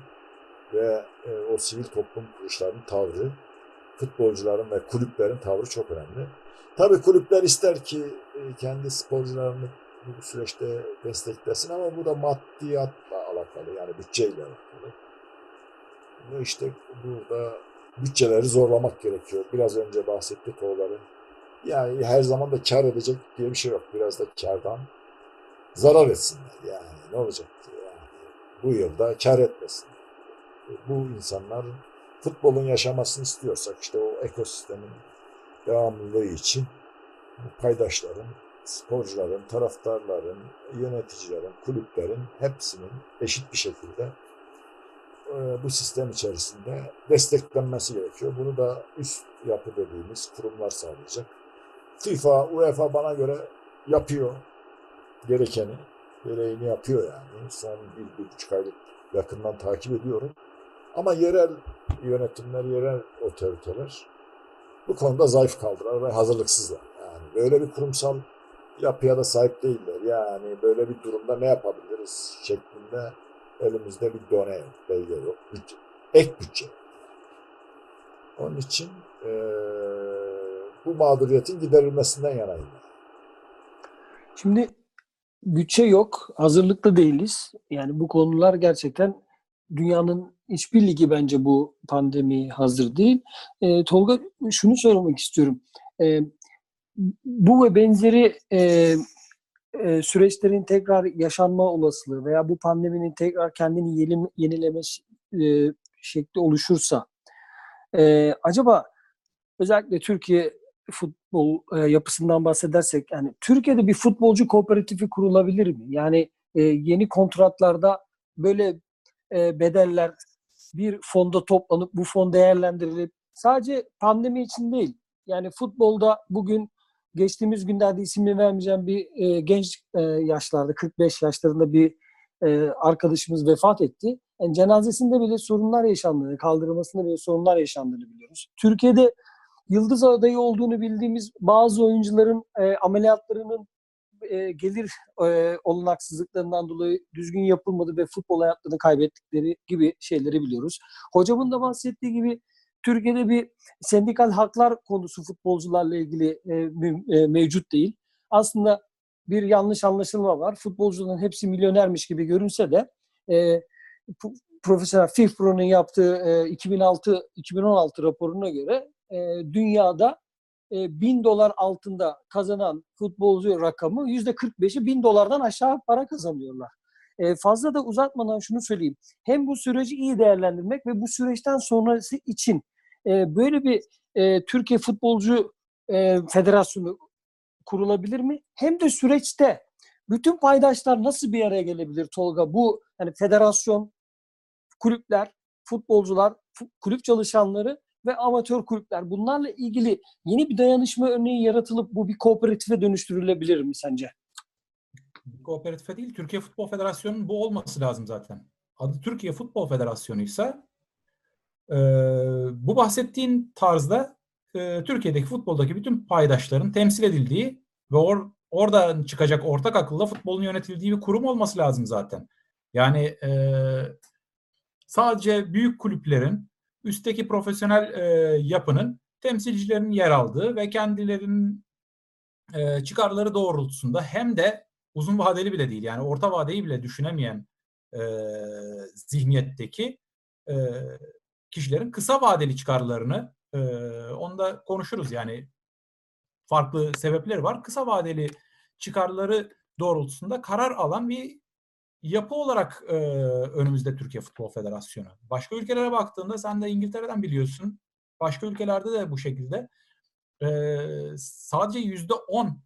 ve e, o sivil toplum kuruluşlarının tavrı, futbolcuların ve kulüplerin tavrı çok önemli. Tabii kulüpler ister ki e, kendi sporcularını bu süreçte desteklesin ama bu da maddiyatla alakalı yani bütçeyle alakalı. Ve işte burada bütçeleri zorlamak gerekiyor. Biraz önce bahsettik oğları. Yani her zaman da kar edecek diye bir şey yok. Biraz da kardan zarar etsinler. Yani ne olacak? Yani bu yılda kar etmesin. Bu insanlar futbolun yaşamasını istiyorsak işte o ekosistemin devamlılığı için bu paydaşların, sporcuların, taraftarların, yöneticilerin, kulüplerin hepsinin eşit bir şekilde e, bu sistem içerisinde desteklenmesi gerekiyor. Bunu da üst yapı dediğimiz kurumlar sağlayacak. FIFA, UEFA bana göre yapıyor gerekeni, gereğini yapıyor yani. Son bir, bir buçuk aylık yakından takip ediyorum. Ama yerel yönetimler, yerel otoriteler bu konuda zayıf kaldılar ve hazırlıksızlar. Yani böyle bir kurumsal yapıya da sahip değiller. Yani böyle bir durumda ne yapabiliriz şeklinde elimizde bir done yok, belge yok. Bütçe, ek bütçe. Onun için e, bu mağduriyetin giderilmesinden yanayım. Şimdi bütçe yok, hazırlıklı değiliz. Yani bu konular gerçekten dünyanın hiçbir ligi bence bu pandemi hazır değil. E, Tolga şunu sormak istiyorum. E, bu ve benzeri e, e, süreçlerin tekrar yaşanma olasılığı veya bu pandeminin tekrar kendini yeni, yenileme e, şekli oluşursa e, acaba özellikle Türkiye futbol e, yapısından bahsedersek yani Türkiye'de bir futbolcu kooperatifi kurulabilir mi? Yani e, yeni kontratlarda böyle e, bedeller bir fonda toplanıp bu fon değerlendirilip sadece pandemi için değil yani futbolda bugün geçtiğimiz günlerde ismini vermeyeceğim bir e, genç e, yaşlarda 45 yaşlarında bir e, arkadaşımız vefat etti. Yani cenazesinde bile sorunlar yaşandığını, kaldırılmasında bile sorunlar yaşandığını biliyoruz. Türkiye'de yıldız adayı olduğunu bildiğimiz bazı oyuncuların e, ameliyatlarının e, gelir e, olanaksızlıklarından dolayı düzgün yapılmadı ve futbol hayatlarını kaybettikleri gibi şeyleri biliyoruz. Hocamın da bahsettiği gibi Türkiye'de bir sendikal haklar konusu futbolcularla ilgili e, e, mevcut değil. Aslında bir yanlış anlaşılma var. Futbolcuların hepsi milyonermiş gibi görünse de e, Profesör FIFPro'nun yaptığı e, 2006-2016 raporuna göre e, dünyada e, 1000 dolar altında kazanan futbolcu rakamı yüzde 45'i 1000 dolardan aşağı para kazanıyorlar. E, fazla da uzatmadan şunu söyleyeyim. Hem bu süreci iyi değerlendirmek ve bu süreçten sonrası için e, böyle bir e, Türkiye Futbolcu e, Federasyonu kurulabilir mi? Hem de süreçte bütün paydaşlar nasıl bir araya gelebilir Tolga? Bu hani federasyon, kulüpler, futbolcular, fu- kulüp çalışanları ve amatör kulüpler bunlarla ilgili yeni bir dayanışma örneği yaratılıp bu bir kooperatife dönüştürülebilir mi sence? Kooperatife değil, Türkiye Futbol Federasyonu'nun bu olması lazım zaten. Adı Türkiye Futbol Federasyonu ise bu bahsettiğin tarzda e, Türkiye'deki futboldaki bütün paydaşların temsil edildiği ve or, oradan çıkacak ortak akılla futbolun yönetildiği bir kurum olması lazım zaten. Yani e, sadece büyük kulüplerin üstteki profesyonel e, yapının temsilcilerinin yer aldığı ve kendilerinin e, çıkarları doğrultusunda hem de uzun vadeli bile değil yani orta vadeyi bile düşünemeyen e, zihniyetteki e, kişilerin kısa vadeli çıkarlarını e, onda konuşuruz yani farklı sebepleri var. Kısa vadeli çıkarları doğrultusunda karar alan bir yapı olarak e, önümüzde Türkiye Futbol Federasyonu. Başka ülkelere baktığında sen de İngiltere'den biliyorsun. Başka ülkelerde de bu şekilde. E, sadece yüzde on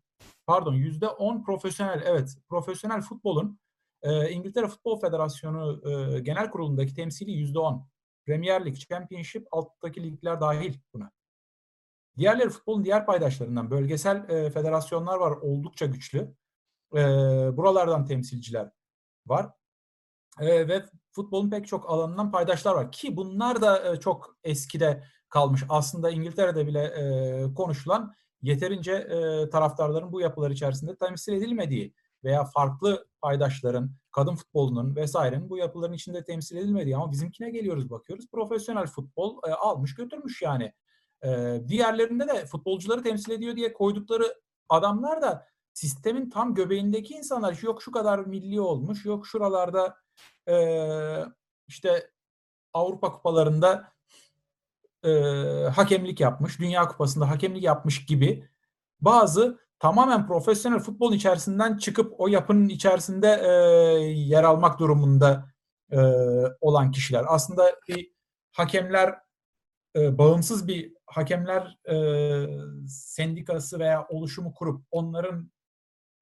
pardon yüzde on profesyonel evet profesyonel futbolun e, İngiltere Futbol Federasyonu e, genel kurulundaki temsili yüzde on. Premier Lig, Championship, alttaki ligler dahil buna. Diğerleri futbolun diğer paydaşlarından bölgesel e, federasyonlar var oldukça güçlü. E, buralardan temsilciler var. E, ve futbolun pek çok alanından paydaşlar var ki bunlar da e, çok eskide kalmış. Aslında İngiltere'de bile e, konuşulan yeterince e, taraftarların bu yapılar içerisinde temsil edilmediği veya farklı paydaşların, kadın futbolunun vesairenin bu yapıların içinde temsil edilmediği ama bizimkine geliyoruz bakıyoruz. Profesyonel futbol e, almış götürmüş yani. E, diğerlerinde de futbolcuları temsil ediyor diye koydukları adamlar da sistemin tam göbeğindeki insanlar. Yok şu kadar milli olmuş, yok şuralarda e, işte Avrupa kupalarında e, hakemlik yapmış, Dünya Kupası'nda hakemlik yapmış gibi bazı tamamen profesyonel futbol içerisinden çıkıp o yapının içerisinde e, yer almak durumunda e, olan kişiler. Aslında bir hakemler e, bağımsız bir hakemler e, sendikası veya oluşumu kurup onların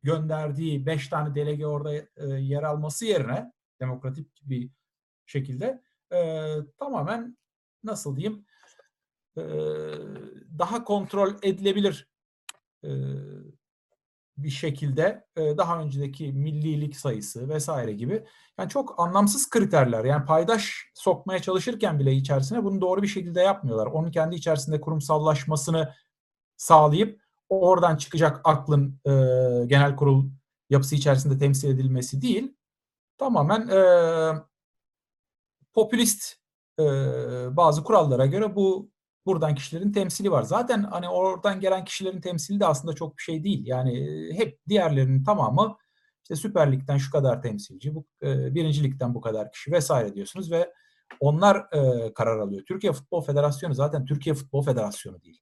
gönderdiği beş tane delege orada e, yer alması yerine demokratik bir şekilde e, tamamen nasıl diyeyim e, daha kontrol edilebilir e, bir şekilde e, daha önceki millilik sayısı vesaire gibi yani çok anlamsız kriterler yani paydaş sokmaya çalışırken bile içerisine bunu doğru bir şekilde yapmıyorlar. Onun kendi içerisinde kurumsallaşmasını sağlayıp oradan çıkacak aklın e, genel kurul yapısı içerisinde temsil edilmesi değil tamamen e, popülist e, bazı kurallara göre bu buradan kişilerin temsili var. Zaten hani oradan gelen kişilerin temsili de aslında çok bir şey değil. Yani e, hep diğerlerinin tamamı işte Süper Lig'den şu kadar temsilci, bu e, Birinci Lig'den bu kadar kişi vesaire diyorsunuz ve onlar e, karar alıyor. Türkiye Futbol Federasyonu zaten Türkiye Futbol Federasyonu değil.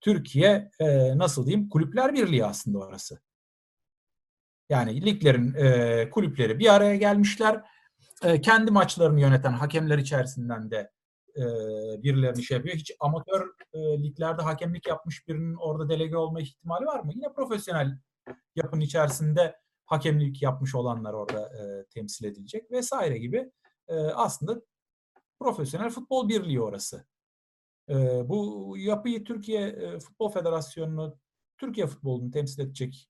Türkiye e, nasıl diyeyim Kulüpler Birliği aslında orası. Yani liglerin e, kulüpleri bir araya gelmişler. E, kendi maçlarını yöneten hakemler içerisinden de e, birilerini şey yapıyor. Hiç amatör e, liglerde hakemlik yapmış birinin orada delege olma ihtimali var mı? Yine profesyonel yapının içerisinde hakemlik yapmış olanlar orada e, temsil edilecek vesaire gibi. E, aslında profesyonel futbol birliği orası. E, bu yapıyı Türkiye e, Futbol Federasyonu'nu Türkiye futbolunu temsil edecek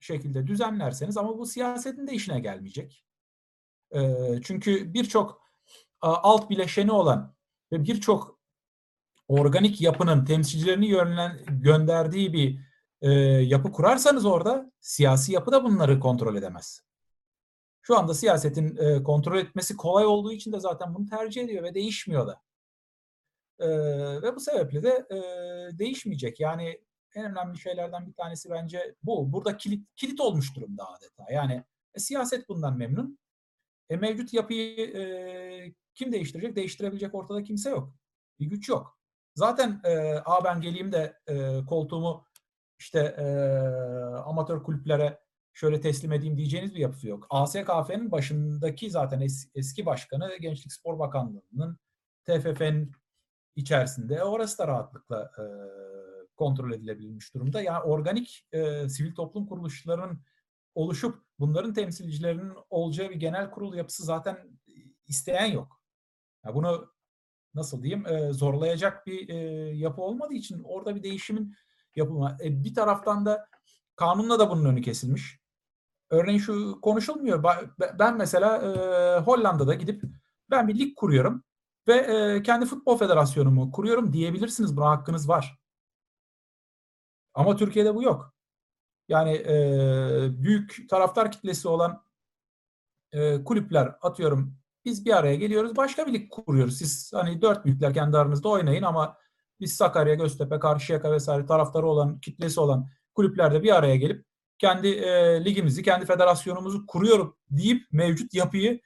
şekilde düzenlerseniz ama bu siyasetin de işine gelmeyecek. E, çünkü birçok alt bileşeni olan ve birçok organik yapının temsilcilerini yönlen, gönderdiği bir e, yapı kurarsanız orada siyasi yapı da bunları kontrol edemez. Şu anda siyasetin e, kontrol etmesi kolay olduğu için de zaten bunu tercih ediyor ve değişmiyor da. E, ve bu sebeple de e, değişmeyecek. Yani en önemli şeylerden bir tanesi bence bu. Burada kilit kilit olmuş durumda adeta. Yani e, siyaset bundan memnun. E, mevcut yapıyı e, kim değiştirecek? Değiştirebilecek ortada kimse yok. Bir güç yok. Zaten e, a ben geleyim de e, koltuğumu işte e, amatör kulüplere şöyle teslim edeyim diyeceğiniz bir yapısı yok. ASKF'nin başındaki zaten es- eski başkanı Gençlik Spor Bakanlığı'nın TFF'nin içerisinde orası da rahatlıkla e, kontrol edilebilmiş durumda. Yani organik e, sivil toplum kuruluşlarının oluşup bunların temsilcilerinin olacağı bir genel kurul yapısı zaten isteyen yok. Ya bunu nasıl diyeyim e, zorlayacak bir e, yapı olmadığı için orada bir değişimin yapılma. E, bir taraftan da kanunla da bunun önü kesilmiş. Örneğin şu konuşulmuyor. Ben mesela e, Hollanda'da gidip ben bir lig kuruyorum ve e, kendi futbol federasyonumu kuruyorum diyebilirsiniz. Buna hakkınız var. Ama Türkiye'de bu yok. Yani e, büyük taraftar kitlesi olan e, kulüpler atıyorum biz bir araya geliyoruz başka bir lig kuruyoruz. Siz hani dört büyükler kendi aranızda oynayın ama biz Sakarya, Göztepe, Karşıyaka vesaire taraftarı olan, kitlesi olan kulüplerde bir araya gelip kendi e, ligimizi, kendi federasyonumuzu kuruyorum deyip mevcut yapıyı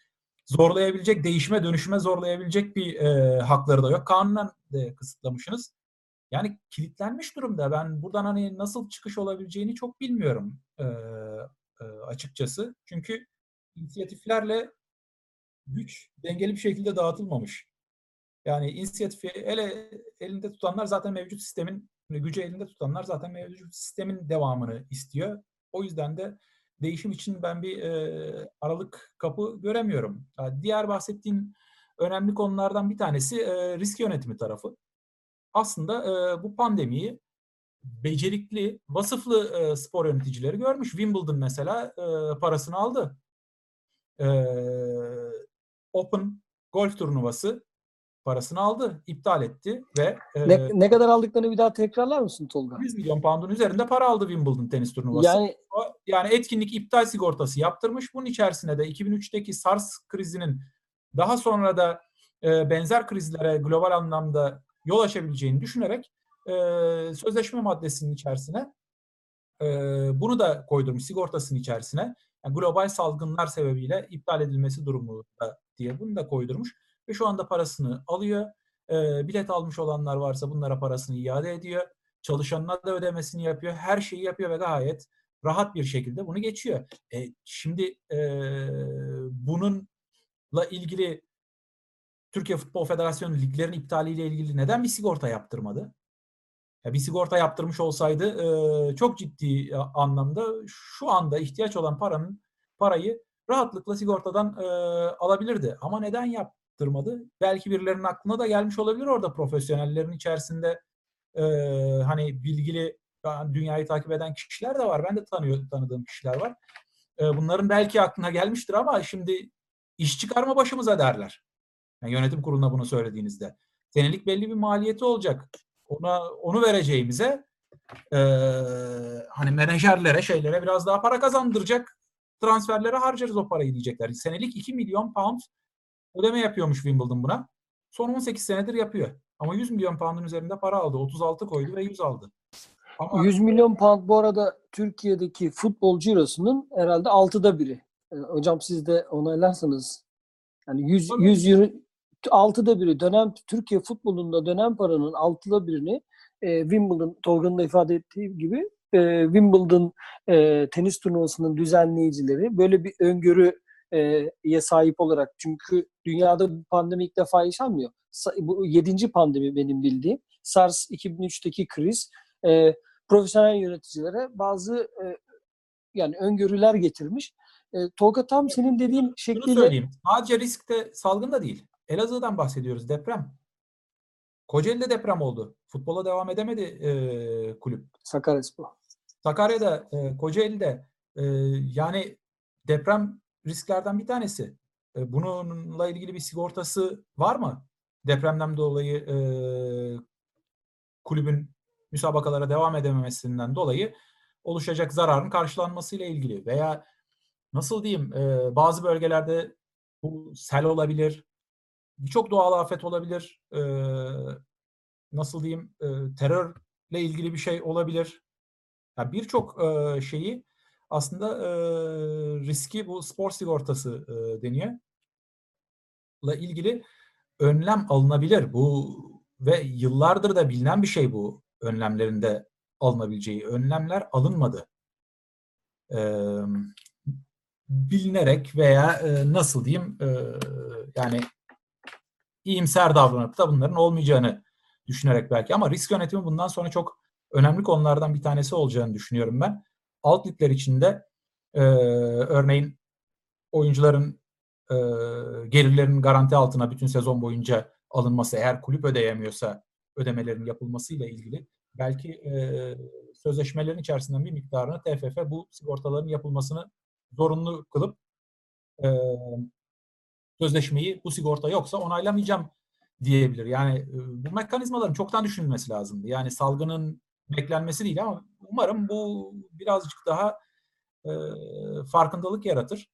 zorlayabilecek, değişime dönüşüme zorlayabilecek bir e, hakları da yok. Kanunen de kısıtlamışsınız. Yani kilitlenmiş durumda. Ben buradan hani nasıl çıkış olabileceğini çok bilmiyorum e, e, açıkçası. Çünkü inisiyatiflerle güç dengeli bir şekilde dağıtılmamış. Yani inisiyatifi ele, elinde tutanlar zaten mevcut sistemin gücü elinde tutanlar zaten mevcut sistemin devamını istiyor. O yüzden de değişim için ben bir e, aralık kapı göremiyorum. Diğer bahsettiğim önemli konulardan bir tanesi e, risk yönetimi tarafı. Aslında e, bu pandemiyi becerikli, vasıflı e, spor yöneticileri görmüş. Wimbledon mesela e, parasını aldı. E, Open golf turnuvası parasını aldı, iptal etti ve e, Ne, ne kadar aldıklarını bir daha tekrarlar mısın Tolga? 100 milyon pound'un üzerinde para aldı Wimbledon tenis turnuvası. Yani O- yani etkinlik iptal sigortası yaptırmış. Bunun içerisine de 2003'teki SARS krizinin daha sonra da e, benzer krizlere global anlamda yol açabileceğini düşünerek e, sözleşme maddesinin içerisine e, bunu da koydurmuş sigortasının içerisine. Yani global salgınlar sebebiyle iptal edilmesi durumu da diye bunu da koydurmuş ve şu anda parasını alıyor. E, bilet almış olanlar varsa bunlara parasını iade ediyor. Çalışanına da ödemesini yapıyor. Her şeyi yapıyor ve gayet rahat bir şekilde bunu geçiyor. E, şimdi e, bununla ilgili Türkiye Futbol Federasyonu liglerin iptaliyle ilgili neden bir sigorta yaptırmadı? Ya bir sigorta yaptırmış olsaydı e, çok ciddi anlamda şu anda ihtiyaç olan paranın parayı rahatlıkla sigortadan e, alabilirdi. Ama neden yaptırmadı? Belki birilerinin aklına da gelmiş olabilir orada profesyonellerin içerisinde e, hani bilgili dünyayı takip eden kişiler de var. Ben de tanıyor, tanıdığım kişiler var. E, bunların belki aklına gelmiştir ama şimdi iş çıkarma başımıza derler. Yani yönetim kuruluna bunu söylediğinizde. Senelik belli bir maliyeti olacak. Ona onu vereceğimize e, hani menajerlere şeylere biraz daha para kazandıracak transferlere harcarız o parayı diyecekler. Senelik 2 milyon pound ödeme yapıyormuş Wimbledon buna. Son 18 senedir yapıyor. Ama 100 milyon pound'un üzerinde para aldı. 36 koydu ve 100 aldı. Ama 100 milyon pound bu arada Türkiye'deki futbol cirosunun herhalde altıda biri. Ee, Hocam siz de onaylarsanız yani 100, Tabii. 100 euro altıda biri dönem Türkiye futbolunda dönem paranın altıda birini e, Wimbledon Tolga'nın da ifade ettiği gibi e, Wimbledon e, tenis turnuvasının düzenleyicileri böyle bir öngörüye sahip olarak çünkü dünyada bu pandemi ilk defa yaşanmıyor. Bu yedinci pandemi benim bildiğim. SARS 2003'teki kriz e, profesyonel yöneticilere bazı e, yani öngörüler getirmiş. E, Tolga tam senin dediğin şunu şekliyle söyleyeyim. Sadece riskte salgın da değil. Elazığ'dan bahsediyoruz. Deprem. Kocaeli'de deprem oldu. Futbola devam edemedi e, kulüp. Sakaryaspor. Sakarya'da, e, Kocaeli'de e, yani deprem risklerden bir tanesi. E, bununla ilgili bir sigortası var mı? Depremden dolayı e, kulübün müsabakalara devam edememesinden dolayı oluşacak zararın karşılanmasıyla ilgili veya nasıl diyeyim e, bazı bölgelerde bu sel olabilir, birçok doğal afet olabilir, e, nasıl diyeyim e, terörle ilgili bir şey olabilir. Yani birçok e, şeyi aslında e, riski bu spor sigortası e, deniyor. La ilgili önlem alınabilir. Bu ve yıllardır da bilinen bir şey bu önlemlerinde alınabileceği. Önlemler alınmadı. Ee, bilinerek veya e, nasıl diyeyim e, yani iyimser davranıp da bunların olmayacağını düşünerek belki ama risk yönetimi bundan sonra çok önemli konulardan bir tanesi olacağını düşünüyorum ben. Alt ligler içinde e, örneğin oyuncuların e, gelirlerinin garanti altına bütün sezon boyunca alınması eğer kulüp ödeyemiyorsa ödemelerin yapılmasıyla ilgili belki e, sözleşmelerin içerisinden bir miktarını TFF bu sigortaların yapılmasını zorunlu kılıp e, sözleşmeyi bu sigorta yoksa onaylamayacağım diyebilir. Yani e, bu mekanizmaların çoktan düşünülmesi lazımdı. Yani salgının beklenmesi değil ama umarım bu birazcık daha e, farkındalık yaratır.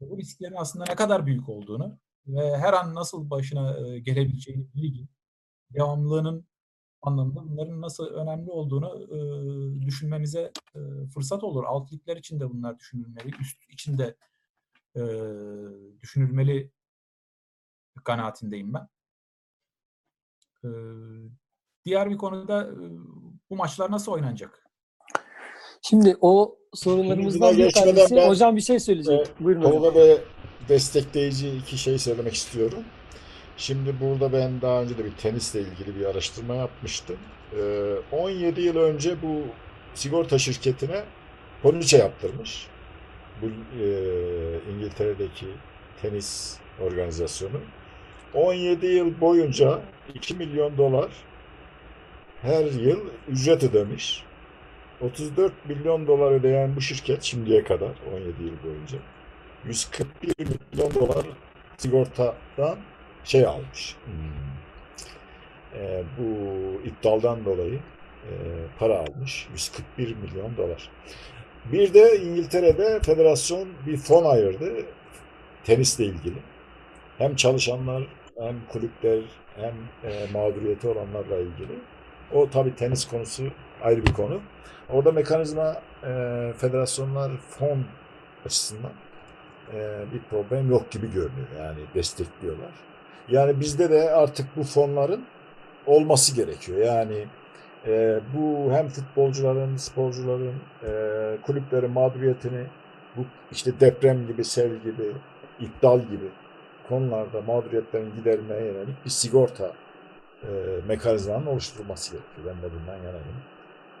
Bu risklerin aslında ne kadar büyük olduğunu ve her an nasıl başına e, gelebileceğini bilgi, devamlılığının anlamında bunların nasıl önemli olduğunu e, düşünmemize e, fırsat olur. Alt ligler için de bunlar düşünülmeli, üst için de e, düşünülmeli kanaatindeyim ben. E, diğer bir konuda e, bu maçlar nasıl oynanacak? Şimdi o sorunlarımızdan bir tanesi. ben- Hocam bir şey söyleyecek. Evet, Buyurun Bey destekleyici iki şey söylemek istiyorum. Şimdi burada ben daha önce de bir tenisle ilgili bir araştırma yapmıştım. Ee, 17 yıl önce bu sigorta şirketine poliçe yaptırmış. Bu e, İngiltere'deki tenis organizasyonu. 17 yıl boyunca 2 milyon dolar her yıl ücret ödemiş. 34 milyon dolar ödeyen bu şirket şimdiye kadar 17 yıl boyunca 141 milyon dolar sigortadan şey almış. Hmm. Ee, bu iptaldan dolayı e, para almış. 141 milyon dolar. Bir de İngiltere'de federasyon bir fon ayırdı tenisle ilgili. Hem çalışanlar hem kulüpler hem e, mağduriyeti olanlarla ilgili. O tabii tenis konusu ayrı bir konu. Orada mekanizma e, federasyonlar fon açısından e, bir problem yok gibi görünüyor. Yani destekliyorlar. Yani bizde de artık bu fonların olması gerekiyor. Yani e, bu hem futbolcuların, sporcuların, e, kulüplerin mağduriyetini bu işte deprem gibi, sel gibi, iptal gibi konularda mağduriyetlerin gidermeye yönelik bir sigorta e, mekanizmanın oluşturulması gerekiyor. Ben de bundan yanayım.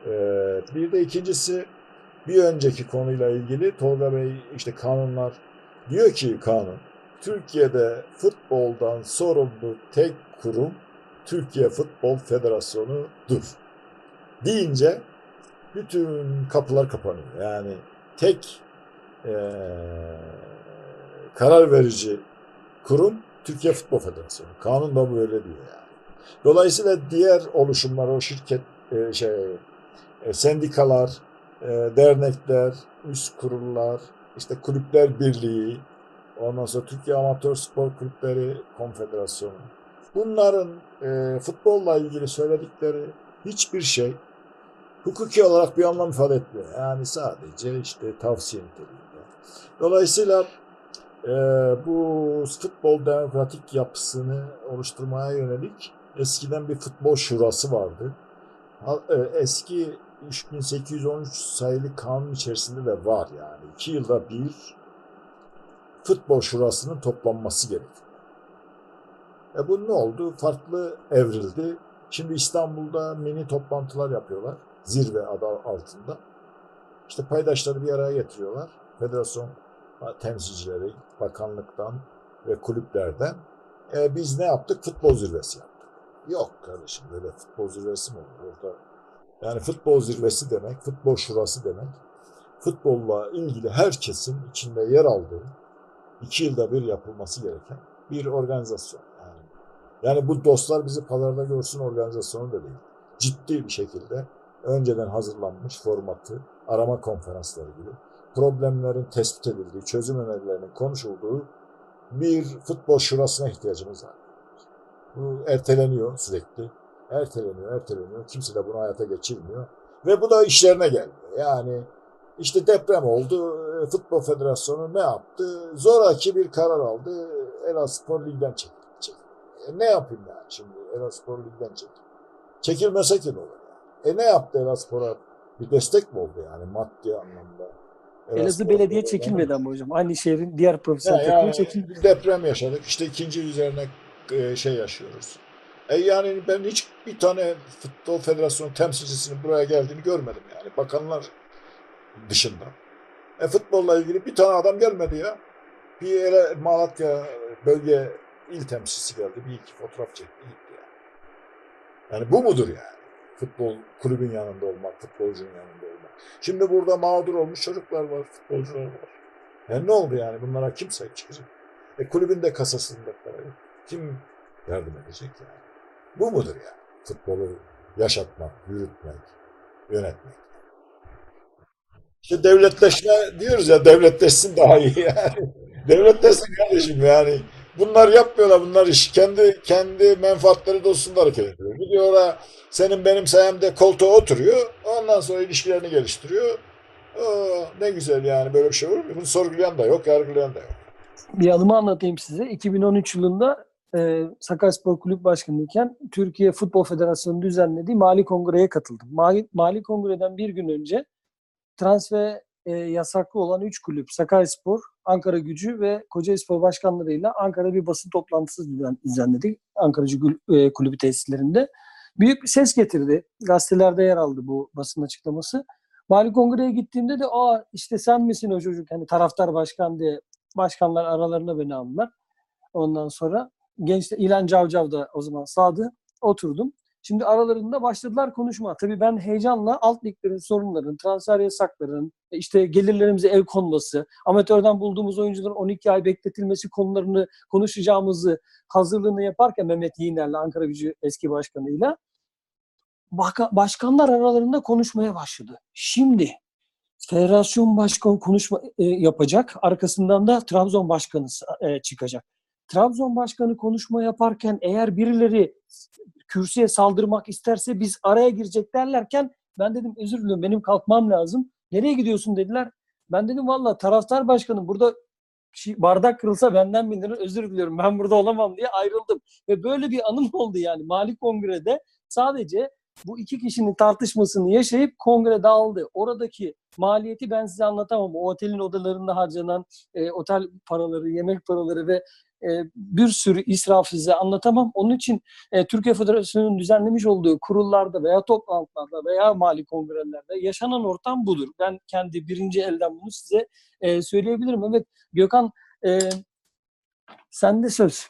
E, bir de ikincisi bir önceki konuyla ilgili Tolga Bey işte kanunlar diyor ki kanun Türkiye'de futboldan sorumlu tek kurum Türkiye Futbol Federasyonu'dur. Deyince bütün kapılar kapanıyor. Yani tek eee, karar verici kurum Türkiye Futbol Federasyonu. Kanun da böyle diyor yani. Dolayısıyla diğer oluşumlar, o şirket, e, şey, e, sendikalar, e, dernekler, üst kurullar, işte kulüpler birliği, ondan sonra Türkiye Amatör Spor Kulüpleri Konfederasyonu. Bunların e, futbolla ilgili söyledikleri hiçbir şey hukuki olarak bir anlam ifade etmiyor. Yani sadece işte tavsiye niteliğinde. Dolayısıyla e, bu futbol demokratik yapısını oluşturmaya yönelik eskiden bir futbol şurası vardı. E, Eski 3813 sayılı kanun içerisinde de var yani. iki yılda bir futbol şurasının toplanması gerekiyor. E bu ne oldu? Farklı evrildi. Şimdi İstanbul'da mini toplantılar yapıyorlar. Zirve adı altında. İşte paydaşları bir araya getiriyorlar. Federasyon temsilcileri, bakanlıktan ve kulüplerden. E, biz ne yaptık? Futbol zirvesi yaptık. Yok kardeşim böyle futbol zirvesi mi olur? Orada yani futbol zirvesi demek, futbol şurası demek, futbolla ilgili herkesin içinde yer aldığı, iki yılda bir yapılması gereken bir organizasyon. Yani, yani bu dostlar bizi pazarda görsün organizasyonu da değil. Ciddi bir şekilde önceden hazırlanmış formatı, arama konferansları gibi problemlerin tespit edildiği, çözüm önerilerinin konuşulduğu bir futbol şurasına ihtiyacımız var. Bu erteleniyor sürekli. Erteleniyor, erteleniyor. Kimse de bunu hayata geçirmiyor. Ve bu da işlerine gelmiyor. Yani işte deprem oldu. e, Futbol Federasyonu ne yaptı? Zoraki bir karar aldı. Elazığspor Lig'den çekildi. E ne yapayım yani şimdi Elazığspor Lig'den çekildi. Çekilmese ki ne olur yani? E ne yaptı Elazığspor'a? Bir destek mi oldu yani maddi anlamda? Elazığ Elazığspor Belediye çekilmedi ama hocam. Aynı şehrin diğer profesyonel ya takımı yani deprem yaşadık. İşte ikinci üzerine e, şey yaşıyoruz. E yani ben hiç bir tane futbol federasyonu temsilcisinin buraya geldiğini görmedim yani. Bakanlar dışında. E futbolla ilgili bir tane adam gelmedi ya. Bir ele Malatya bölge il temsilcisi geldi. Bir iki fotoğraf çekti gitti yani. Yani bu mudur yani? Futbol kulübün yanında olmak, futbolcunun yanında olmak. Şimdi burada mağdur olmuş çocuklar var, futbolcular var. Yani ne oldu yani? Bunlara kim sahip çıkacak? E kulübün de kasasında para yok. Kim yardım edecek yani? Bu mudur yani? Futbolu yaşatmak, yürütmek, yönetmek. İşte devletleşme diyoruz ya devletleşsin daha iyi yani. devletleşsin kardeşim yani. Bunlar yapmıyorlar bunlar iş. Kendi kendi menfaatleri doğrultusunda hareket ediyor. Gidiyor senin benim sayemde koltuğa oturuyor. Ondan sonra ilişkilerini geliştiriyor. Aa, ne güzel yani böyle bir şey olur mu? Bunu sorgulayan da yok, yargılayan da yok. Bir anımı anlatayım size. 2013 yılında e, Sakaryaspor Kulüp Başkanıyken Türkiye Futbol Federasyonu düzenlediği Mali Kongre'ye katıldım. Mali, Mali Kongre'den bir gün önce transfer e, yasaklı olan 3 kulüp Sakaryaspor, Ankara Gücü ve Kocaelispor başkanlarıyla Ankara'da bir basın toplantısı düzen- düzenledik. Ankara Gücü Gül- e, Kulübü tesislerinde. Büyük bir ses getirdi. Gazetelerde yer aldı bu basın açıklaması. Mali Kongre'ye gittiğimde de aa işte sen misin o çocuk hani taraftar başkan diye başkanlar aralarına beni aldılar. Ondan sonra genç İlhan Cavcav da o zaman sağdı. Oturdum. Şimdi aralarında başladılar konuşma. Tabii ben heyecanla alt liglerin sorunların, transfer yasakların, işte gelirlerimize el konması, amatörden bulduğumuz oyuncuların 12 ay bekletilmesi konularını konuşacağımızı hazırlığını yaparken Mehmet Yiğner'le Ankara Gücü eski başkanıyla başkanlar aralarında konuşmaya başladı. Şimdi federasyon başkanı konuşma e, yapacak. Arkasından da Trabzon başkanı e, çıkacak. Trabzon başkanı konuşma yaparken eğer birileri kürsüye saldırmak isterse biz araya girecek derlerken ben dedim özür dilerim benim kalkmam lazım. Nereye gidiyorsun dediler. Ben dedim valla taraftar başkanım burada şi- bardak kırılsa benden bin özür diliyorum ben burada olamam diye ayrıldım. Ve böyle bir anım oldu yani Mali Kongre'de sadece bu iki kişinin tartışmasını yaşayıp kongre dağıldı. Oradaki maliyeti ben size anlatamam. O otelin odalarında harcanan e, otel paraları, yemek paraları ve bir sürü israf size anlatamam. Onun için Türkiye Federasyonu'nun düzenlemiş olduğu kurullarda veya toplantılarda veya mali kongrelerde yaşanan ortam budur. Ben kendi birinci elden bunu size söyleyebilirim. Evet Gökhan e, sende söz.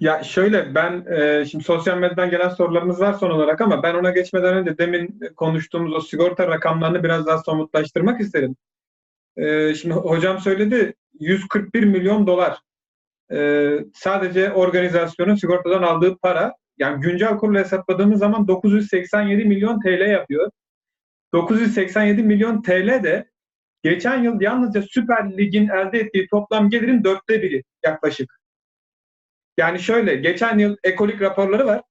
Ya şöyle ben e, şimdi sosyal medyadan gelen sorularımız var son olarak ama ben ona geçmeden önce demin konuştuğumuz o sigorta rakamlarını biraz daha somutlaştırmak isterim. E, şimdi hocam söyledi 141 milyon dolar e, sadece organizasyonun sigortadan aldığı para yani güncel kurla hesapladığımız zaman 987 milyon TL yapıyor. 987 milyon TL de geçen yıl yalnızca Süper Lig'in elde ettiği toplam gelirin dörtte biri yaklaşık. Yani şöyle geçen yıl ekolik raporları var.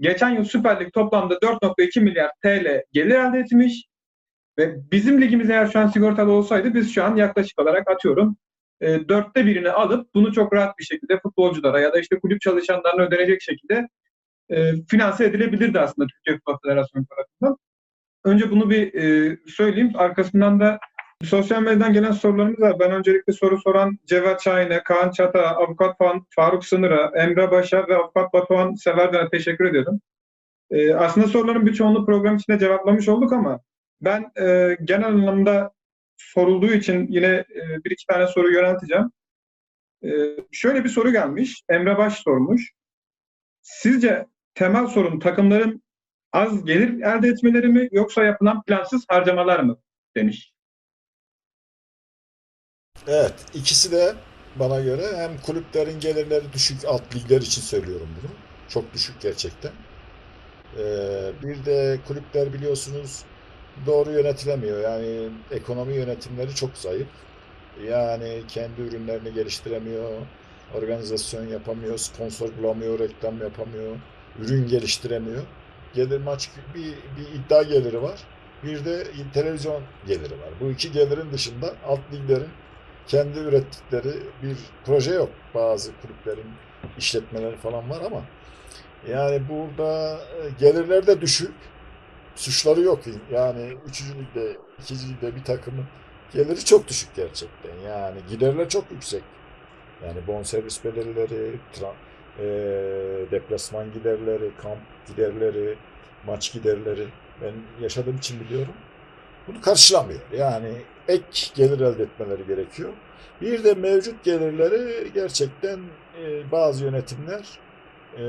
Geçen yıl Süper Lig toplamda 4.2 milyar TL gelir elde etmiş. Ve bizim ligimiz eğer şu an sigortalı olsaydı biz şu an yaklaşık olarak atıyorum e, dörtte birini alıp bunu çok rahat bir şekilde futbolculara ya da işte kulüp çalışanlarına ödenecek şekilde e, finanse edilebilirdi aslında Türkiye Futbol Federasyonu tarafından. Önce bunu bir e, söyleyeyim. Arkasından da sosyal medyadan gelen sorularımız var. Ben öncelikle soru soran Cevat Şahin'e, Kaan Çata, Avukat Fa- Faruk Sınır'a, Emre Baş'a ve Avukat Batuhan Severden'e teşekkür ediyorum. E, aslında soruların birçoğunu program içinde cevaplamış olduk ama ben e, genel anlamda sorulduğu için yine e, bir iki tane soru yönelteceğim. E, şöyle bir soru gelmiş. Emre Baş sormuş. Sizce temel sorun takımların az gelir elde etmeleri mi yoksa yapılan plansız harcamalar mı demiş. Evet, ikisi de bana göre hem kulüplerin gelirleri düşük alt ligler için söylüyorum bunu. Çok düşük gerçekten. Ee, bir de kulüpler biliyorsunuz doğru yönetilemiyor. Yani ekonomi yönetimleri çok zayıf. Yani kendi ürünlerini geliştiremiyor, organizasyon yapamıyor, sponsor bulamıyor, reklam yapamıyor, ürün geliştiremiyor. Gelir maç bir, bir iddia geliri var. Bir de televizyon geliri var. Bu iki gelirin dışında alt liglerin kendi ürettikleri bir proje yok. Bazı kulüplerin işletmeleri falan var ama yani burada e, gelirler de düşük. Suçları yok. Yani 3. ligde, 2. ligde bir takımın geliri çok düşük gerçekten. Yani giderler çok yüksek. Yani bonservis bedelleri, tra- e, deplasman giderleri, kamp giderleri, maç giderleri. Ben yaşadığım için biliyorum. Bunu karşılamıyor. Yani ek gelir elde etmeleri gerekiyor. Bir de mevcut gelirleri gerçekten e, bazı yönetimler e,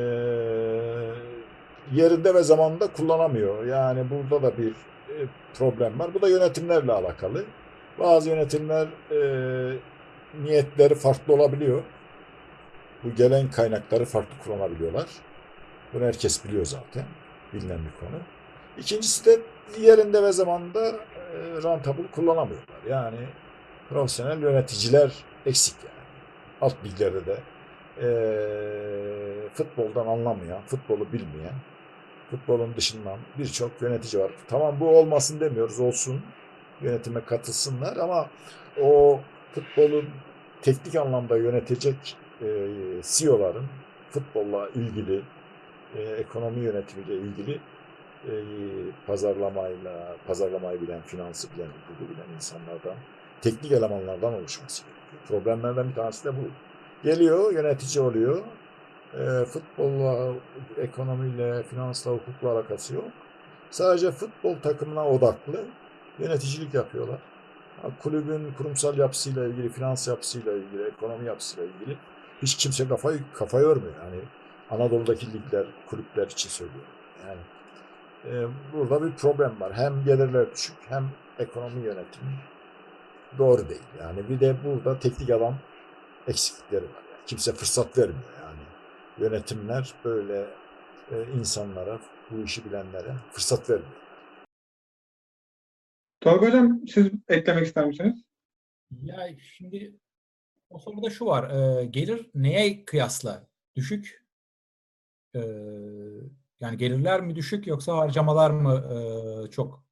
yerinde ve zamanında kullanamıyor. Yani burada da bir e, problem var. Bu da yönetimlerle alakalı. Bazı yönetimler e, niyetleri farklı olabiliyor. Bu gelen kaynakları farklı kullanabiliyorlar. Bunu herkes biliyor zaten. Bilinen bir konu. İkincisi de yerinde ve zamanında e, rentable kullanamıyorlar. Yani profesyonel yöneticiler eksik yani. Alt liglerde de e, futboldan anlamayan, futbolu bilmeyen, futbolun dışından birçok yönetici var. Tamam bu olmasın demiyoruz, olsun. Yönetime katılsınlar ama o futbolun teknik anlamda yönetecek e, CEO'ların futbolla ilgili, e, ekonomi yönetimiyle ilgili e, pazarlamayla, pazarlamayı bilen, finansı bilen, hukuku bilen insanlardan, teknik elemanlardan oluşması gerekiyor. Problemlerden bir tanesi de bu. Geliyor, yönetici oluyor. E, futbolla, ekonomiyle, finansla, hukukla alakası yok. Sadece futbol takımına odaklı yöneticilik yapıyorlar. Kulübün kurumsal yapısıyla ilgili, finans yapısıyla ilgili, ekonomi yapısıyla ilgili hiç kimse kafayı kafa yormuyor. Yani Anadolu'daki ligler, kulüpler için söylüyorum. Yani e, burada bir problem var. Hem gelirler düşük hem ekonomi yönetimi doğru değil. Yani bir de burada teknik adam eksiklikleri var. Yani kimse fırsat vermiyor. Yönetimler böyle e, insanlara, bu işi bilenlere fırsat vermiyor. Tolga Hocam siz eklemek ister misiniz? Ya şimdi o soruda şu var. e, gelir neye kıyasla düşük? E, yani gelirler mi düşük yoksa harcamalar mı e, çok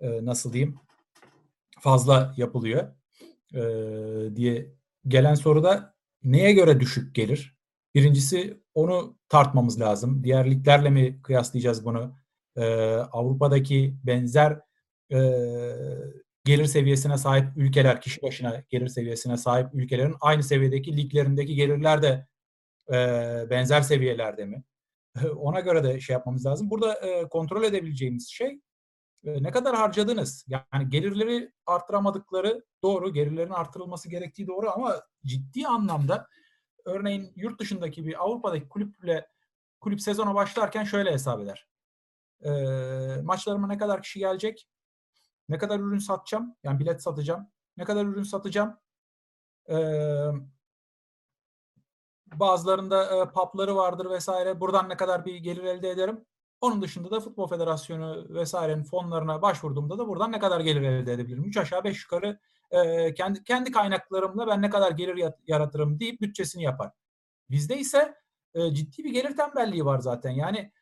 e, nasıl diyeyim fazla yapılıyor e, diye gelen soruda neye göre düşük gelir? Birincisi onu tartmamız lazım. Diğer liglerle mi kıyaslayacağız bunu? E, Avrupa'daki benzer e, gelir seviyesine sahip ülkeler, kişi başına gelir seviyesine sahip ülkelerin aynı seviyedeki liglerindeki gelirler de e, benzer seviyelerde mi? Ona göre de şey yapmamız lazım. Burada e, kontrol edebileceğimiz şey e, ne kadar harcadınız? Yani gelirleri arttıramadıkları doğru, gelirlerin artırılması gerektiği doğru ama ciddi anlamda örneğin yurt dışındaki bir Avrupa'daki kulüple kulüp sezona başlarken şöyle hesap eder. E, maçlarıma ne kadar kişi gelecek? Ne kadar ürün satacağım? Yani bilet satacağım. Ne kadar ürün satacağım? Ee, bazılarında e, pubları vardır vesaire. Buradan ne kadar bir gelir elde ederim? Onun dışında da Futbol Federasyonu vesairenin fonlarına başvurduğumda da buradan ne kadar gelir elde edebilirim? Üç aşağı beş yukarı e, kendi kendi kaynaklarımla ben ne kadar gelir yaratırım deyip bütçesini yapar. Bizde ise e, ciddi bir gelir tembelliği var zaten. Yani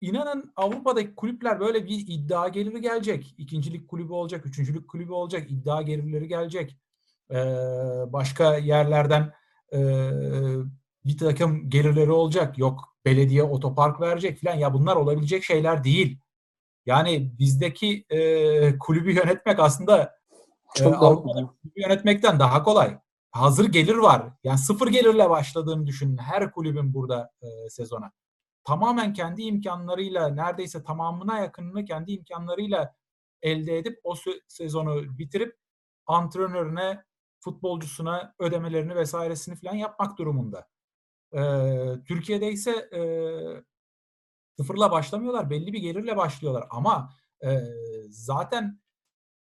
İnanın Avrupa'daki kulüpler böyle bir iddia geliri gelecek. İkincilik kulübü olacak, üçüncülük kulübü olacak, iddia gelirleri gelecek. Ee, başka yerlerden e, bir takım gelirleri olacak. Yok belediye otopark verecek falan. Ya bunlar olabilecek şeyler değil. Yani bizdeki e, kulübü yönetmek aslında Çok e, daha Avrupa'daki kulübü yönetmekten daha kolay. Hazır gelir var. Yani sıfır gelirle başladığını düşünün her kulübün burada e, sezona tamamen kendi imkanlarıyla neredeyse tamamına yakınını kendi imkanlarıyla elde edip o sezonu bitirip antrenörüne, futbolcusuna ödemelerini vesairesini falan yapmak durumunda. Ee, Türkiye'de ise e, sıfırla başlamıyorlar. Belli bir gelirle başlıyorlar. Ama e, zaten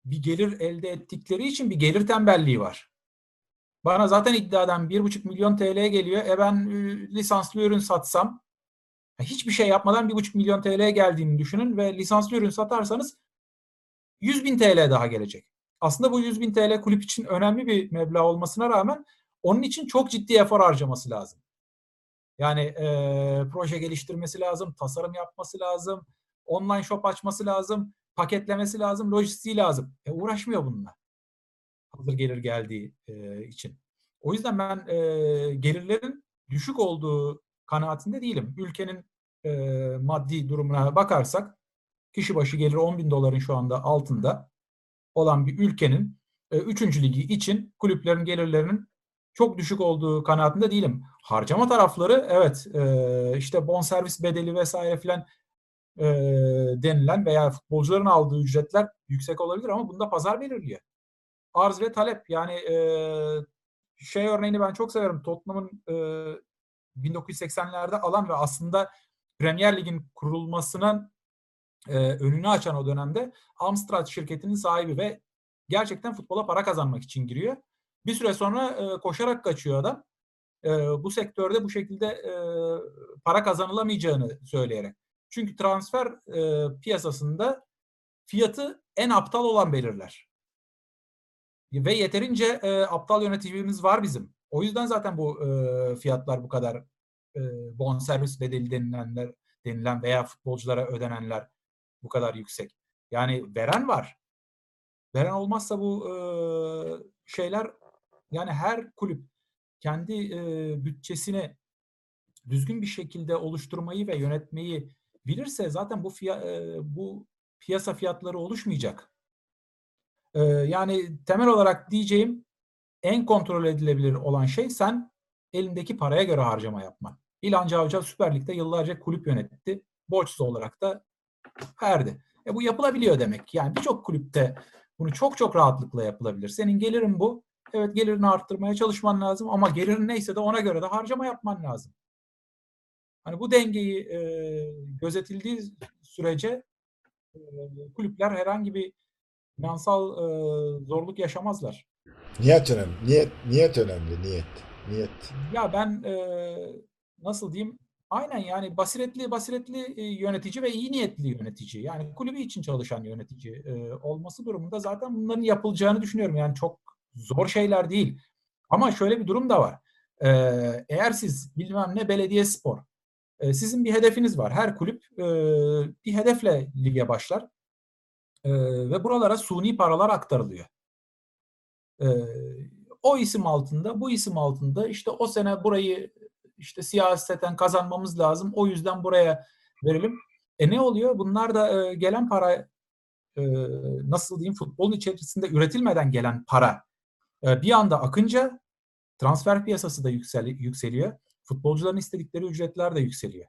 bir gelir elde ettikleri için bir gelir tembelliği var. Bana zaten iddiadan 1,5 milyon TL geliyor. E ben lisanslı ürün satsam hiçbir şey yapmadan 1,5 milyon TL'ye geldiğini düşünün ve lisanslı ürün satarsanız 100 bin TL daha gelecek. Aslında bu 100 bin TL kulüp için önemli bir meblağ olmasına rağmen onun için çok ciddi efor harcaması lazım. Yani e, proje geliştirmesi lazım, tasarım yapması lazım, online shop açması lazım, paketlemesi lazım, lojistiği lazım. E, uğraşmıyor bununla. Hazır gelir geldiği e, için. O yüzden ben e, gelirlerin düşük olduğu kanaatinde değilim. Ülkenin e, maddi durumuna bakarsak kişi başı gelir 10 bin doların şu anda altında olan bir ülkenin 3. ligi için kulüplerin gelirlerinin çok düşük olduğu kanaatinde değilim. Harcama tarafları evet e, işte bonservis bedeli vesaire filan e, denilen veya futbolcuların aldığı ücretler yüksek olabilir ama bunda pazar belirliyor. Arz ve talep yani e, şey örneğini ben çok severim. Tottenham'ın e, 1980'lerde alan ve aslında Premier Lig'in kurulmasının e, önünü açan o dönemde Amstrad şirketinin sahibi ve gerçekten futbola para kazanmak için giriyor. Bir süre sonra e, koşarak kaçıyor adam. E, bu sektörde bu şekilde e, para kazanılamayacağını söyleyerek. Çünkü transfer e, piyasasında fiyatı en aptal olan belirler. Ve yeterince e, aptal yöneticimiz var bizim. O yüzden zaten bu e, fiyatlar bu kadar e, bonservis bedeli denilenler denilen veya futbolculara ödenenler bu kadar yüksek. Yani veren var. Veren olmazsa bu e, şeyler yani her kulüp kendi e, bütçesini düzgün bir şekilde oluşturmayı ve yönetmeyi bilirse zaten bu fiya, e, bu piyasa fiyatları oluşmayacak. E, yani temel olarak diyeceğim en kontrol edilebilir olan şey sen elindeki paraya göre harcama yapman. İlhan Cavcav Süper Lig'de yıllarca kulüp yönetti. Borçsuz olarak da verdi. E bu yapılabiliyor demek. Yani birçok kulüpte bunu çok çok rahatlıkla yapılabilir. Senin gelirin bu. Evet gelirini arttırmaya çalışman lazım ama gelirin neyse de ona göre de harcama yapman lazım. Hani bu dengeyi e, gözetildiği sürece e, kulüpler herhangi bir finansal e, zorluk yaşamazlar. Niyet önemli. Niyet, niyet önemli. Niyet. Niyet. Ya ben e, nasıl diyeyim? Aynen yani basiretli basiretli e, yönetici ve iyi niyetli yönetici. Yani kulübü için çalışan yönetici e, olması durumunda zaten bunların yapılacağını düşünüyorum. Yani çok zor şeyler değil. Ama şöyle bir durum da var. E, eğer siz bilmem ne belediye spor, e, sizin bir hedefiniz var. Her kulüp e, bir hedefle lige başlar. E, ve buralara suni paralar aktarılıyor. O isim altında, bu isim altında işte o sene burayı işte siyaseten kazanmamız lazım. O yüzden buraya verelim. E ne oluyor? Bunlar da gelen para nasıl diyeyim futbolun içerisinde üretilmeden gelen para e, bir anda akınca transfer piyasası da yüksel, yükseliyor. Futbolcuların istedikleri ücretler de yükseliyor.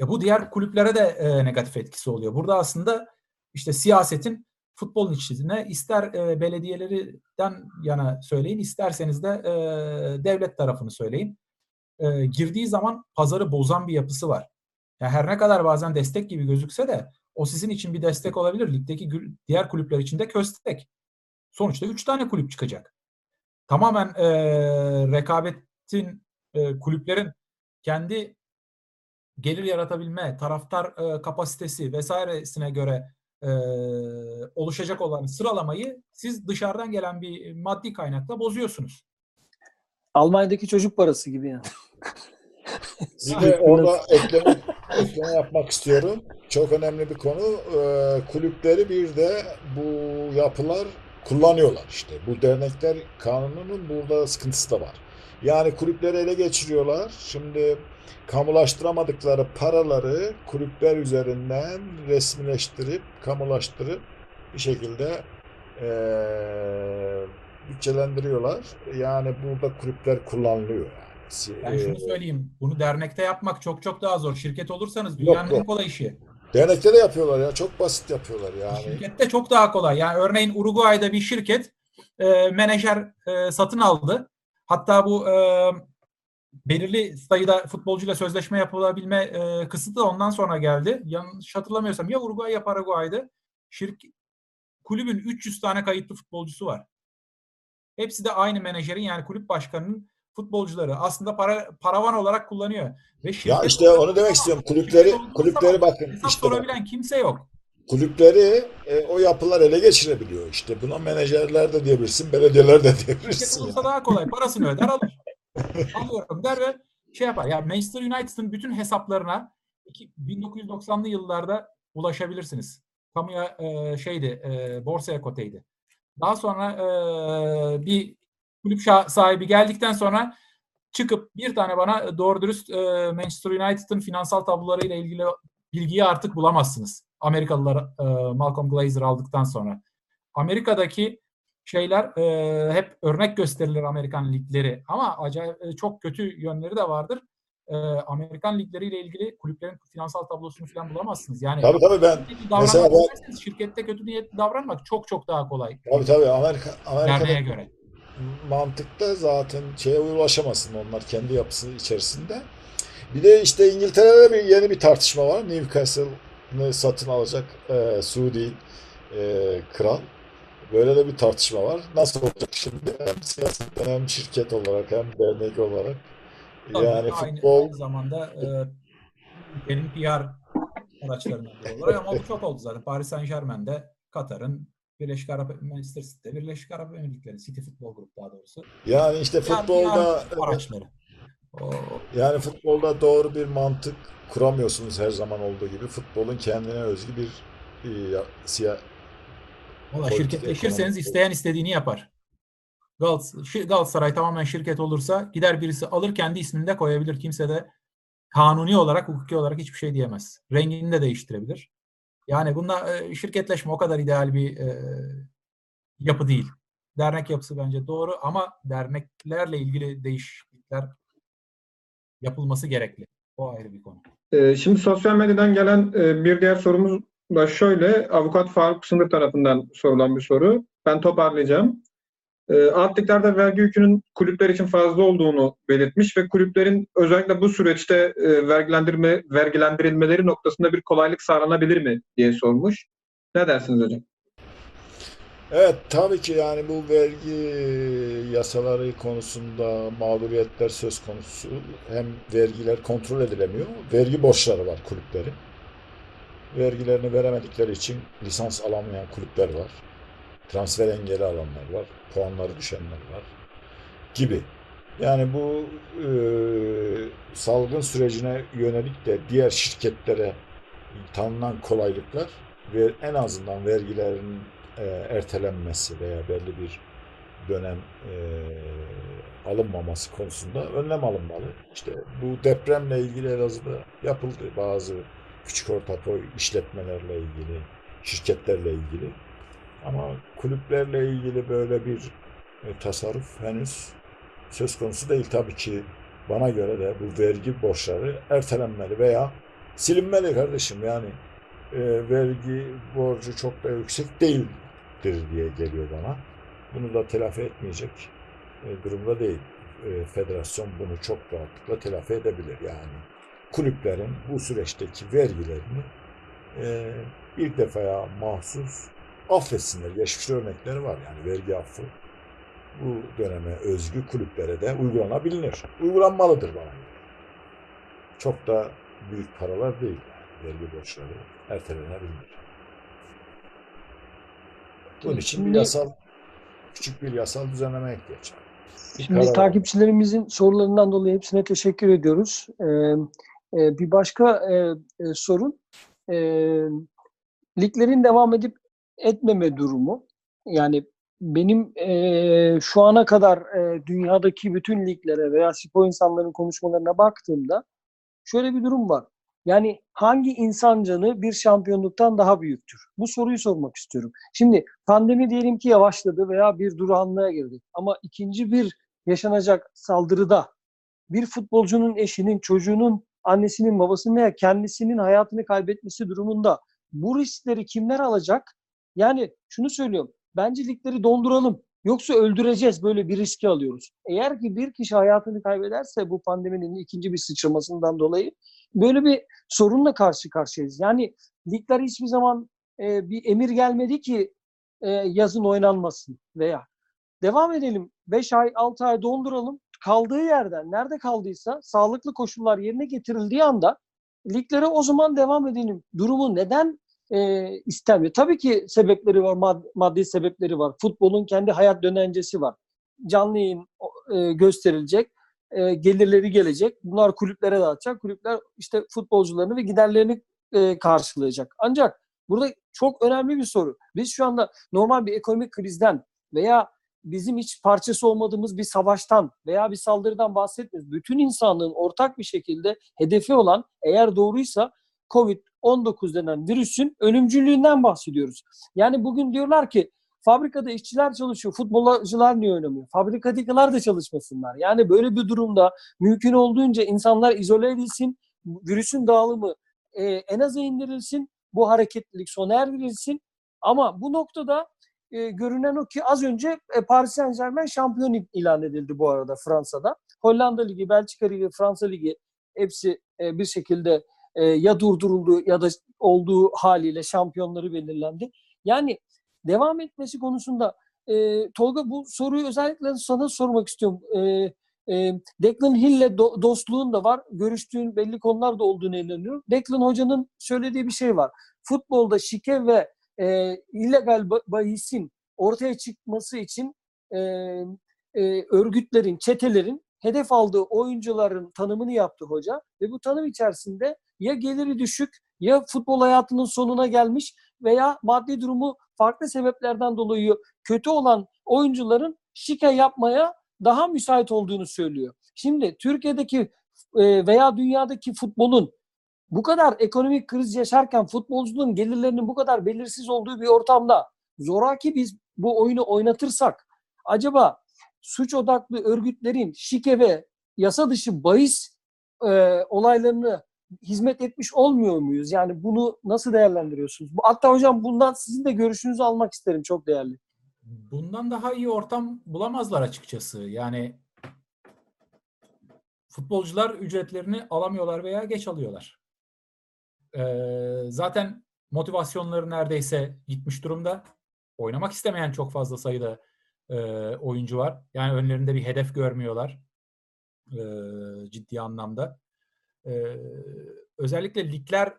E bu diğer kulüplere de e, negatif etkisi oluyor. Burada aslında işte siyasetin futbolun içine ister e, belediyelerden yana söyleyin, isterseniz de e, devlet tarafını söyleyin. E, girdiği zaman pazarı bozan bir yapısı var. Yani her ne kadar bazen destek gibi gözükse de o sizin için bir destek olabilir. Ligdeki diğer kulüpler için de köstek. Sonuçta 3 tane kulüp çıkacak. Tamamen e, rekabetin, e, kulüplerin kendi gelir yaratabilme, taraftar e, kapasitesi vesairesine göre e, oluşacak olan sıralamayı siz dışarıdan gelen bir maddi kaynakla bozuyorsunuz. Almanya'daki çocuk parası gibi yani. Bir de orada ekleme, ekleme yapmak istiyorum. Çok önemli bir konu. Ee, kulüpleri bir de bu yapılar kullanıyorlar işte. Bu dernekler kanununun burada sıkıntısı da var. Yani kulüpleri ele geçiriyorlar. Şimdi kamulaştıramadıkları paraları kulüpler üzerinden resmileştirip, kamulaştırıp bir şekilde eee bütçelendiriyorlar. Yani burada kulüpler kullanılıyor yani. Ben şunu söyleyeyim. Bunu dernekte yapmak çok çok daha zor. Şirket olursanız dünyanın yok. en kolay işi. Dernekte de yapıyorlar ya. Çok basit yapıyorlar yani. Şirkette çok daha kolay. Yani örneğin Uruguay'da bir şirket e, menajer e, satın aldı. Hatta bu e, belirli sayıda futbolcuyla sözleşme yapılabilme e, kısıtı da ondan sonra geldi. Yanlış hatırlamıyorsam ya Uruguay ya Paraguay'dı. Şirk, kulübün 300 tane kayıtlı futbolcusu var. Hepsi de aynı menajerin yani kulüp başkanının futbolcuları aslında para paravan olarak kullanıyor. Ve Ya şirket işte onu demek istiyorum. şirket Kulüpleri kulüpleri bakın işte sorabilen kimse yok. kulüpleri e, o yapılar ele geçirebiliyor. İşte buna menajerler de diyebilirsin, belediyeler de Şirket diyebilirsin. olursa daha kolay. Parasını öder alır. Alıyorum der ve şey yapar. Ya Manchester United'ın bütün hesaplarına iki- 1990'lı yıllarda ulaşabilirsiniz. Kamuya e, şeydi, e, borsaya koteydi. Daha sonra e, bir kulüp sahibi geldikten sonra çıkıp bir tane bana doğru dürüst e, Manchester United'ın finansal tablolarıyla ilgili bilgiyi artık bulamazsınız. Amerikalılar e, Malcolm Glazer aldıktan sonra. Amerika'daki şeyler e, hep örnek gösterilir Amerikan ligleri ama acayip e, çok kötü yönleri de vardır. E, Amerikan ligleriyle ilgili kulüplerin finansal tablosunu falan bulamazsınız. Yani Tabii tabii ben mesela ben- şirkette kötü niyetli davranmak çok çok daha kolay tabii tabii Amerika Amerika'da göre. Mantıkta zaten şeye ulaşamazsın onlar kendi yapısı içerisinde. Bir de işte İngiltere'de bir yeni bir tartışma var. Newcastle'ı satın alacak e, Suudi e, kral. Böyle de bir tartışma var. Nasıl olacak şimdi? Hem siyasetten hem şirket olarak hem dernek olarak. Tabii Yani aynı, futbol aynı zamanda e, benim PR araçlarından biri olarak ama bu çok oldu zaten. Paris Saint Germain'de Katar'ın Birleşik Arap Manchester City'de Birleşik Arap Emirlikleri City Futbol Grup daha doğrusu. yani işte futbolda araçları. O, yani futbolda doğru bir mantık kuramıyorsunuz her zaman olduğu gibi. Futbolun kendine özgü bir e, ya- siya, Valla şirketleşirseniz isteyen istediğini yapar. Galatasaray tamamen şirket olursa gider birisi alır kendi ismini de koyabilir. Kimse de kanuni olarak, hukuki olarak hiçbir şey diyemez. Rengini de değiştirebilir. Yani bunda e, şirketleşme o kadar ideal bir e, yapı değil. Dernek yapısı bence doğru ama derneklerle ilgili değişiklikler yapılması gerekli. O ayrı bir konu. Şimdi sosyal medyadan gelen bir diğer sorumuz da şöyle. Avukat Faruk Sınır tarafından sorulan bir soru. Ben toparlayacağım. Ee, Alt liglerde vergi yükünün kulüpler için fazla olduğunu belirtmiş ve kulüplerin özellikle bu süreçte e, vergilendirme vergilendirilmeleri noktasında bir kolaylık sağlanabilir mi diye sormuş. Ne dersiniz hocam? Evet tabii ki yani bu vergi yasaları konusunda mağduriyetler söz konusu. Hem vergiler kontrol edilemiyor. Vergi borçları var kulüplerin. Vergilerini veremedikleri için lisans alamayan kulüpler var. Transfer engeli alanlar var. Puanları düşenler var. Gibi. Yani bu e, salgın sürecine yönelik de diğer şirketlere tanınan kolaylıklar ve en azından vergilerin e, ertelenmesi veya belli bir dönem e, alınmaması konusunda önlem alınmalı. İşte bu depremle ilgili Elazığ'da yapıldı. Bazı küçük orta boy işletmelerle ilgili, şirketlerle ilgili. Ama kulüplerle ilgili böyle bir e, tasarruf henüz söz konusu değil. Tabii ki bana göre de bu vergi borçları ertelenmeli veya silinmeli kardeşim. Yani e, vergi borcu çok da yüksek değildir diye geliyor bana. Bunu da telafi etmeyecek e, durumda değil. E, federasyon bunu çok rahatlıkla telafi edebilir yani. Kulüplerin bu süreçteki vergilerini e, bir defaya mahsus affetsinler. Geçmiş örnekleri var yani vergi affı. Bu döneme özgü kulüplere de uygulanabilir. Uygulanmalıdır bana göre. Çok da büyük paralar değil yani vergi borçları ertelenebilir. Bunun için bir yasal küçük bir yasal düzenleme ihtiyaç var. Şimdi karar takipçilerimizin sorularından dolayı hepsine teşekkür ediyoruz. Ee, e, bir başka e, e, sorun e, liglerin devam edip etmeme durumu. Yani benim e, şu ana kadar e, dünyadaki bütün liglere veya spor insanların konuşmalarına baktığımda şöyle bir durum var. Yani hangi insan canı bir şampiyonluktan daha büyüktür? Bu soruyu sormak istiyorum. Şimdi pandemi diyelim ki yavaşladı veya bir durağanlığa girdi. Ama ikinci bir yaşanacak saldırıda bir futbolcunun eşinin, çocuğunun, annesinin, babasının veya kendisinin hayatını kaybetmesi durumunda bu riskleri kimler alacak? Yani şunu söylüyorum. Bence ligleri donduralım. Yoksa öldüreceğiz. Böyle bir riski alıyoruz. Eğer ki bir kişi hayatını kaybederse bu pandeminin ikinci bir sıçramasından dolayı böyle bir sorunla karşı karşıyayız. Yani ligler hiçbir zaman e, bir emir gelmedi ki e, yazın oynanmasın veya devam edelim. 5 ay, 6 ay donduralım. kaldığı yerden nerede kaldıysa sağlıklı koşullar yerine getirildiği anda liglere o zaman devam edelim. Durumu neden e, istenmiyor? Tabii ki sebepleri var, mad- maddi sebepleri var. Futbolun kendi hayat dönencesi var. Canlı yayın e, gösterilecek, e, gelirleri gelecek. Bunlar kulüplere dağıtacak. Kulüpler işte futbolcularını ve giderlerini e, karşılayacak. Ancak burada çok önemli bir soru. Biz şu anda normal bir ekonomik krizden veya bizim hiç parçası olmadığımız bir savaştan veya bir saldırıdan bahsetmiyoruz. Bütün insanlığın ortak bir şekilde hedefi olan eğer doğruysa Covid-19 denen virüsün ölümcüllüğünden bahsediyoruz. Yani bugün diyorlar ki fabrikada işçiler çalışıyor, futbolcular niye oynamıyor? Fabrikadakiler de çalışmasınlar. Yani böyle bir durumda mümkün olduğunca insanlar izole edilsin, virüsün dağılımı e, en aza indirilsin, bu hareketlilik sona erdirilsin. Ama bu noktada e, görünen o ki az önce e, Paris Saint Germain şampiyon il- ilan edildi bu arada Fransa'da. Hollanda Ligi, Belçika Ligi, Fransa Ligi hepsi e, bir şekilde e, ya durduruldu ya da olduğu haliyle şampiyonları belirlendi. Yani devam etmesi konusunda e, Tolga bu soruyu özellikle sana sormak istiyorum. E, e, Declan Hill'le do- dostluğun da var. Görüştüğün belli konular da olduğunu inanıyorum. Declan Hoca'nın söylediği bir şey var. Futbolda şike ve e, illegal ba- bahisin ortaya çıkması için e, e, örgütlerin, çetelerin hedef aldığı oyuncuların tanımını yaptı hoca ve bu tanım içerisinde ya geliri düşük ya futbol hayatının sonuna gelmiş veya maddi durumu farklı sebeplerden dolayı kötü olan oyuncuların şike yapmaya daha müsait olduğunu söylüyor. Şimdi Türkiye'deki e, veya dünyadaki futbolun bu kadar ekonomik kriz yaşarken futbolcunun gelirlerinin bu kadar belirsiz olduğu bir ortamda zoraki biz bu oyunu oynatırsak acaba suç odaklı örgütlerin şike ve yasa dışı bahis e, olaylarını hizmet etmiş olmuyor muyuz? Yani bunu nasıl değerlendiriyorsunuz? Hatta hocam bundan sizin de görüşünüzü almak isterim. Çok değerli. Bundan daha iyi ortam bulamazlar açıkçası. Yani futbolcular ücretlerini alamıyorlar veya geç alıyorlar. Ee, zaten motivasyonları neredeyse gitmiş durumda. Oynamak istemeyen çok fazla sayıda e, oyuncu var. Yani önlerinde bir hedef görmüyorlar e, ciddi anlamda. E, özellikle ligler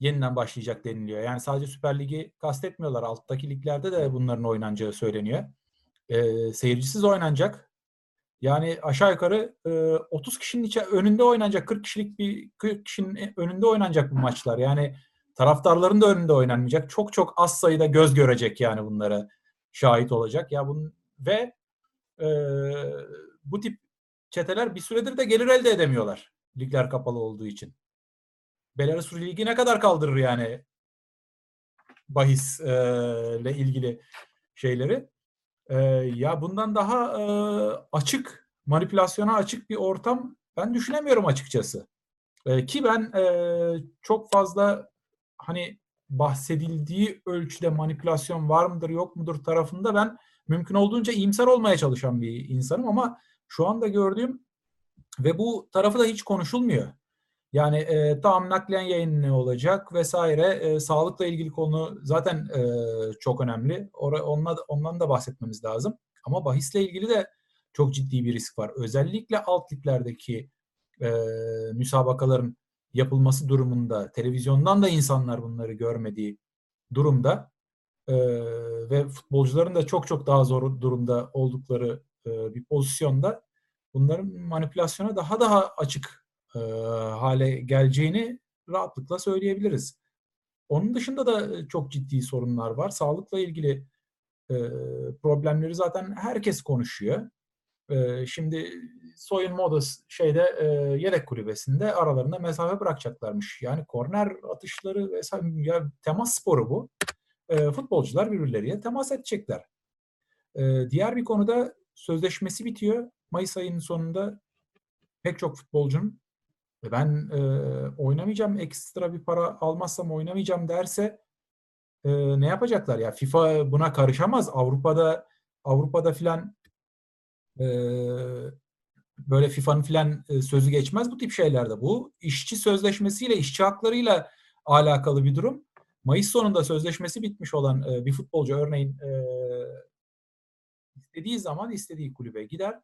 yeniden başlayacak deniliyor. Yani sadece Süper Lig'i kastetmiyorlar. Alttaki liglerde de bunların oynanacağı söyleniyor. E, seyircisiz oynanacak. Yani aşağı yukarı e, 30 kişinin içe, önünde oynanacak, 40 kişilik bir 40 kişinin önünde oynanacak bu maçlar. Yani taraftarların da önünde oynanmayacak. Çok çok az sayıda göz görecek yani bunlara şahit olacak. Ya bunun ve e, bu tip çeteler bir süredir de gelir elde edemiyorlar. Ligler kapalı olduğu için. Belarus Ligi ne kadar kaldırır yani bahis e, ilgili şeyleri. E, ya bundan daha e, açık, manipülasyona açık bir ortam ben düşünemiyorum açıkçası. E, ki ben e, çok fazla hani bahsedildiği ölçüde manipülasyon var mıdır yok mudur tarafında ben mümkün olduğunca iyimser olmaya çalışan bir insanım ama şu anda gördüğüm ve bu tarafı da hiç konuşulmuyor. Yani e, tamam naklen yayın ne olacak vesaire. E, sağlıkla ilgili konu zaten e, çok önemli. Ora, onunla, ondan da bahsetmemiz lazım. Ama bahisle ilgili de çok ciddi bir risk var. Özellikle alt liglerdeki e, müsabakaların yapılması durumunda, televizyondan da insanlar bunları görmediği durumda e, ve futbolcuların da çok çok daha zor durumda oldukları e, bir pozisyonda bunların manipülasyona daha daha açık e, hale geleceğini rahatlıkla söyleyebiliriz. Onun dışında da çok ciddi sorunlar var. Sağlıkla ilgili e, problemleri zaten herkes konuşuyor. E, şimdi soyunma odası şeyde e, yedek kulübesinde aralarında mesafe bırakacaklarmış. Yani korner atışları vesaire ya temas sporu bu. E, futbolcular birbirleriyle temas edecekler. E, diğer bir konuda sözleşmesi bitiyor. Mayıs ayının sonunda pek çok futbolcunun ve ben e, oynamayacağım ekstra bir para almazsam oynamayacağım derse e, ne yapacaklar ya FIFA buna karışamaz Avrupa'da Avrupa'da filan e, böyle FIFA'nın filan sözü geçmez bu tip şeylerde bu işçi sözleşmesiyle işçi haklarıyla alakalı bir durum Mayıs sonunda sözleşmesi bitmiş olan bir futbolcu örneğin istediği zaman istediği kulübe gider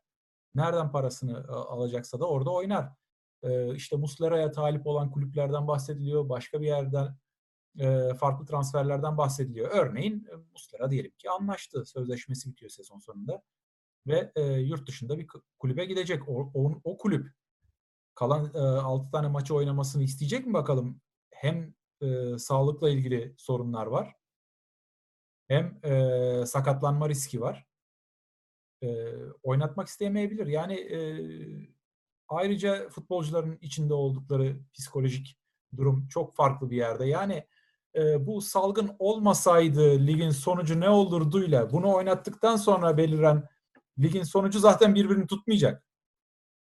nereden parasını alacaksa da orada oynar. İşte Muslera'ya talip olan kulüplerden bahsediliyor. Başka bir yerden farklı transferlerden bahsediliyor. Örneğin Muslera diyelim ki anlaştı. Sözleşmesi bitiyor sezon sonunda. Ve e, yurt dışında bir kulübe gidecek. O, o, o kulüp kalan e, 6 tane maçı oynamasını isteyecek mi bakalım? Hem e, sağlıkla ilgili sorunlar var. Hem e, sakatlanma riski var. E, oynatmak istemeyebilir. Yani e, ayrıca futbolcuların içinde oldukları psikolojik durum çok farklı bir yerde. Yani e, bu salgın olmasaydı ligin sonucu ne olurduyla bunu oynattıktan sonra beliren ligin sonucu zaten birbirini tutmayacak.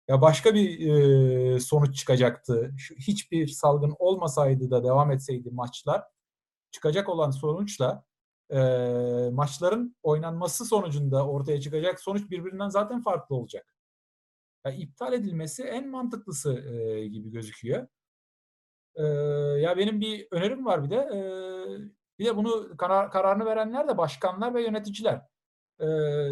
Ya başka bir e, sonuç çıkacaktı. Şu, hiçbir salgın olmasaydı da devam etseydi maçlar çıkacak olan sonuçla e, maçların oynanması sonucunda ortaya çıkacak sonuç birbirinden zaten farklı olacak. Ya, iptal edilmesi en mantıklısı e, gibi gözüküyor. E, ya benim bir önerim var bir de. E, bir de bunu karar, kararını verenler de başkanlar ve yöneticiler. E,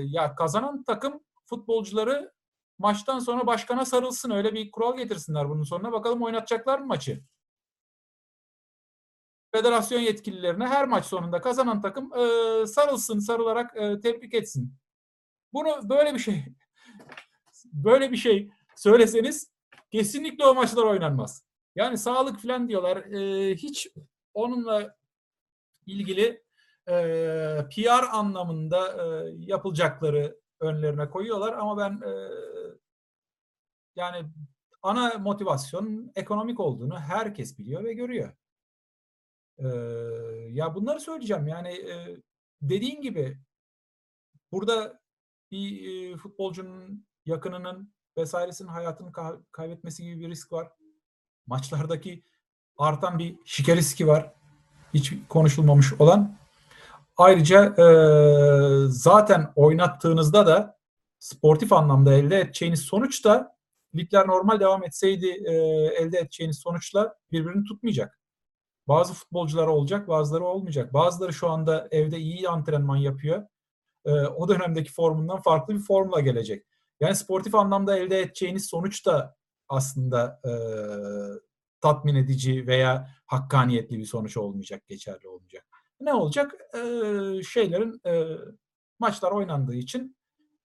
ya kazanan takım futbolcuları maçtan sonra başkana sarılsın. Öyle bir kural getirsinler bunun sonuna. Bakalım oynatacaklar mı maçı? Federasyon yetkililerine her maç sonunda kazanan takım e, sarılsın, sarılarak e, tebrik etsin. Bunu böyle bir şey böyle bir şey söyleseniz kesinlikle o maçlar oynanmaz. Yani sağlık falan diyorlar. E, hiç onunla ilgili PR anlamında yapılacakları önlerine koyuyorlar ama ben yani ana motivasyon ekonomik olduğunu herkes biliyor ve görüyor. Ya bunları söyleyeceğim yani dediğin gibi burada bir futbolcunun yakınının vesairesinin hayatını ka- kaybetmesi gibi bir risk var. Maçlardaki artan bir şike riski var. Hiç konuşulmamış olan. Ayrıca e, zaten oynattığınızda da sportif anlamda elde edeceğiniz sonuç da ligler normal devam etseydi e, elde edeceğiniz sonuçla birbirini tutmayacak. Bazı futbolcular olacak, bazıları olmayacak. Bazıları şu anda evde iyi antrenman yapıyor. E, o dönemdeki formundan farklı bir formla gelecek. Yani sportif anlamda elde edeceğiniz sonuç da aslında e, tatmin edici veya hakkaniyetli bir sonuç olmayacak, geçerli olmayacak. Ne olacak? E, şeylerin e, maçlar oynandığı için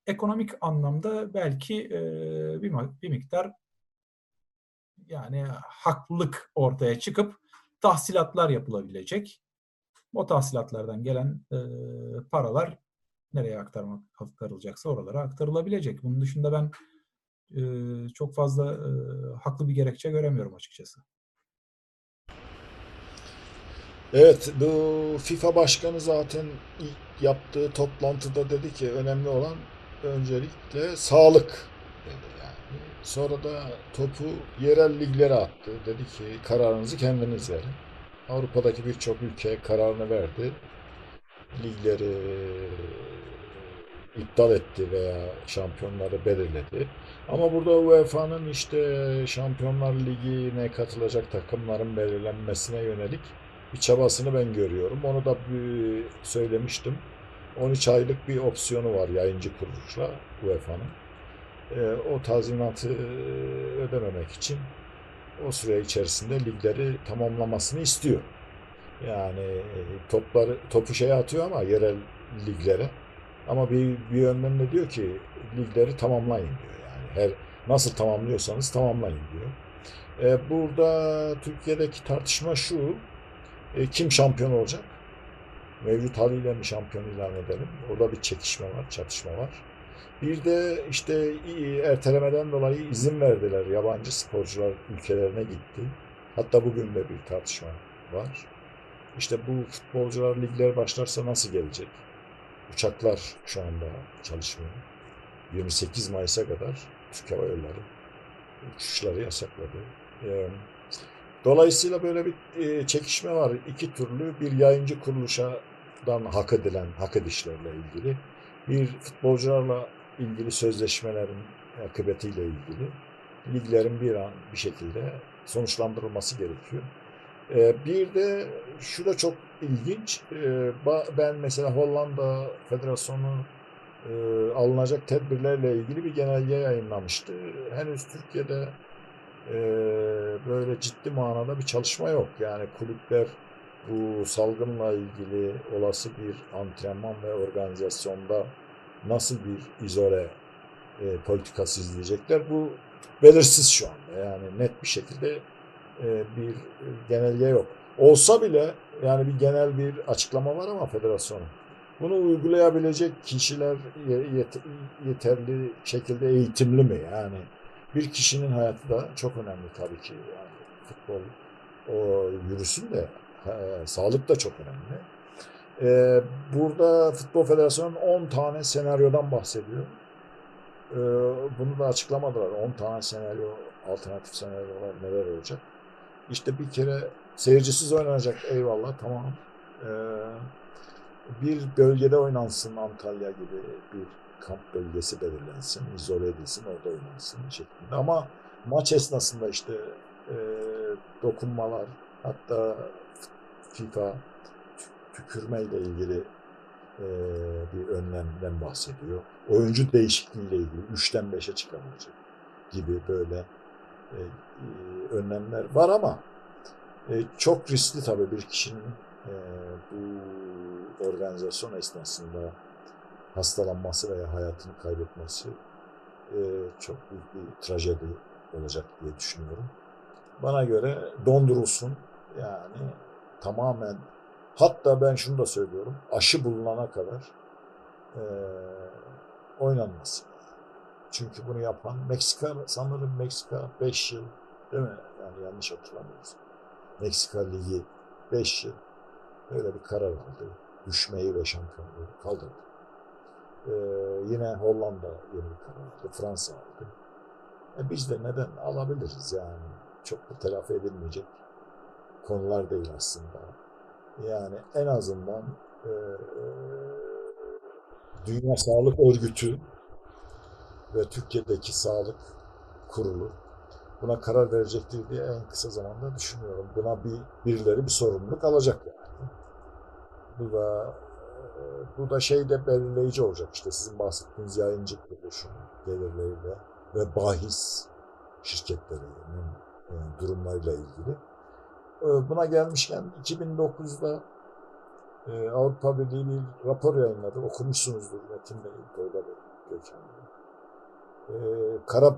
ekonomik anlamda belki e, bir, bir miktar yani haklılık ortaya çıkıp tahsilatlar yapılabilecek. O tahsilatlardan gelen e, paralar nereye aktarmak aktarılacaksa oralara aktarılabilecek. Bunun dışında ben e, çok fazla e, haklı bir gerekçe göremiyorum açıkçası. Evet, bu FIFA başkanı zaten ilk yaptığı toplantıda dedi ki önemli olan öncelikle sağlık dedi yani. Sonra da topu yerel liglere attı. Dedi ki kararınızı kendiniz verin. Avrupa'daki birçok ülke kararını verdi. Ligleri iptal etti veya şampiyonları belirledi. Ama burada UEFA'nın işte Şampiyonlar Ligi'ne katılacak takımların belirlenmesine yönelik bir çabasını ben görüyorum. Onu da bir söylemiştim. 13 aylık bir opsiyonu var yayıncı kuruluşla UEFA'nın. E, o tazminatı ödememek için o süre içerisinde ligleri tamamlamasını istiyor. Yani topları topu şeye atıyor ama yerel liglere. Ama bir, bir yönden de diyor ki ligleri tamamlayın diyor. Yani her nasıl tamamlıyorsanız tamamlayın diyor. E, burada Türkiye'deki tartışma şu. E, kim şampiyon olacak? Mevcut haliyle mi şampiyon ilan edelim? Orada bir çekişme var, çatışma var. Bir de işte ertelemeden dolayı izin verdiler. Yabancı sporcular ülkelerine gitti. Hatta bugün de bir tartışma var. İşte bu futbolcular ligler başlarsa nasıl gelecek? Uçaklar şu anda çalışmıyor. 28 Mayıs'a kadar Türk Hava Yolları uçuşları yasakladı. Dolayısıyla böyle bir çekişme var. İki türlü bir yayıncı kuruluşadan hak edilen hak edişlerle ilgili. Bir futbolcularla ilgili sözleşmelerin akıbetiyle ilgili. Liglerin bir an bir şekilde sonuçlandırılması gerekiyor. Bir de şu da çok ilginç. Ben mesela Hollanda Federasyonu e, alınacak tedbirlerle ilgili bir genelge yayınlamıştı. Henüz Türkiye'de e, böyle ciddi manada bir çalışma yok. Yani kulüpler bu salgınla ilgili olası bir antrenman ve organizasyonda nasıl bir izole e, politikası izleyecekler bu belirsiz şu anda. Yani net bir şekilde e, bir genelge yok. Olsa bile yani bir genel bir açıklama var ama federasyonun. Bunu uygulayabilecek kişiler ye- yet- yeterli şekilde eğitimli mi? Yani bir kişinin hayatı da çok önemli tabii ki. Yani futbol o yürüsün de e, sağlık da çok önemli. E, burada Futbol Federasyonu 10 tane senaryodan bahsediyor. E, bunu da açıklamadılar. 10 tane senaryo, alternatif senaryolar neler olacak? İşte bir kere seyircisiz oynanacak eyvallah tamam. E, bir bölgede oynansın Antalya gibi bir kamp bölgesi belirlensin, izole edilsin, orada oynansın şeklinde. Ama maç esnasında işte e, dokunmalar, hatta FIFA tükürme ile ilgili e, bir önlemden bahsediyor. Oyuncu değişikliği ile ilgili 3'ten 5'e çıkarılacak gibi böyle e, e, önlemler var ama e, çok riskli tabii bir kişinin e, bu organizasyon esnasında hastalanması veya hayatını kaybetmesi e, çok büyük bir trajedi olacak diye düşünüyorum. Bana göre dondurulsun yani tamamen hatta ben şunu da söylüyorum aşı bulunana kadar e, oynanmasın. Çünkü bunu yapan Meksika sanırım Meksika 5 yıl değil mi? Yani yanlış hatırlamıyorsam. Meksika Ligi 5 yıl böyle bir karar aldı. Düşmeyi ve şampiyonluğu kaldırdı. Ee, yine Hollanda yeni bir karar aldı. Fransa aldı. E biz de neden alabiliriz yani. Çok da telafi edilmeyecek konular değil aslında. Yani en azından e, Dünya Sağlık Örgütü ve Türkiye'deki sağlık kurulu buna karar verecektir diye en kısa zamanda düşünüyorum. Buna bir birileri bir sorumluluk alacak yani. Bu da e, bu da şey de belirleyici olacak işte sizin bahsettiğiniz yayıncı kuruluşun gelirleriyle ve bahis şirketlerinin e, durumlarıyla ilgili. E, Buna gelmişken 2009'da e, Avrupa Birliği bir rapor yayınladı. Okumuşsunuzdur Metin Bey, Tolga Bey, Gökhan Bey. E, kara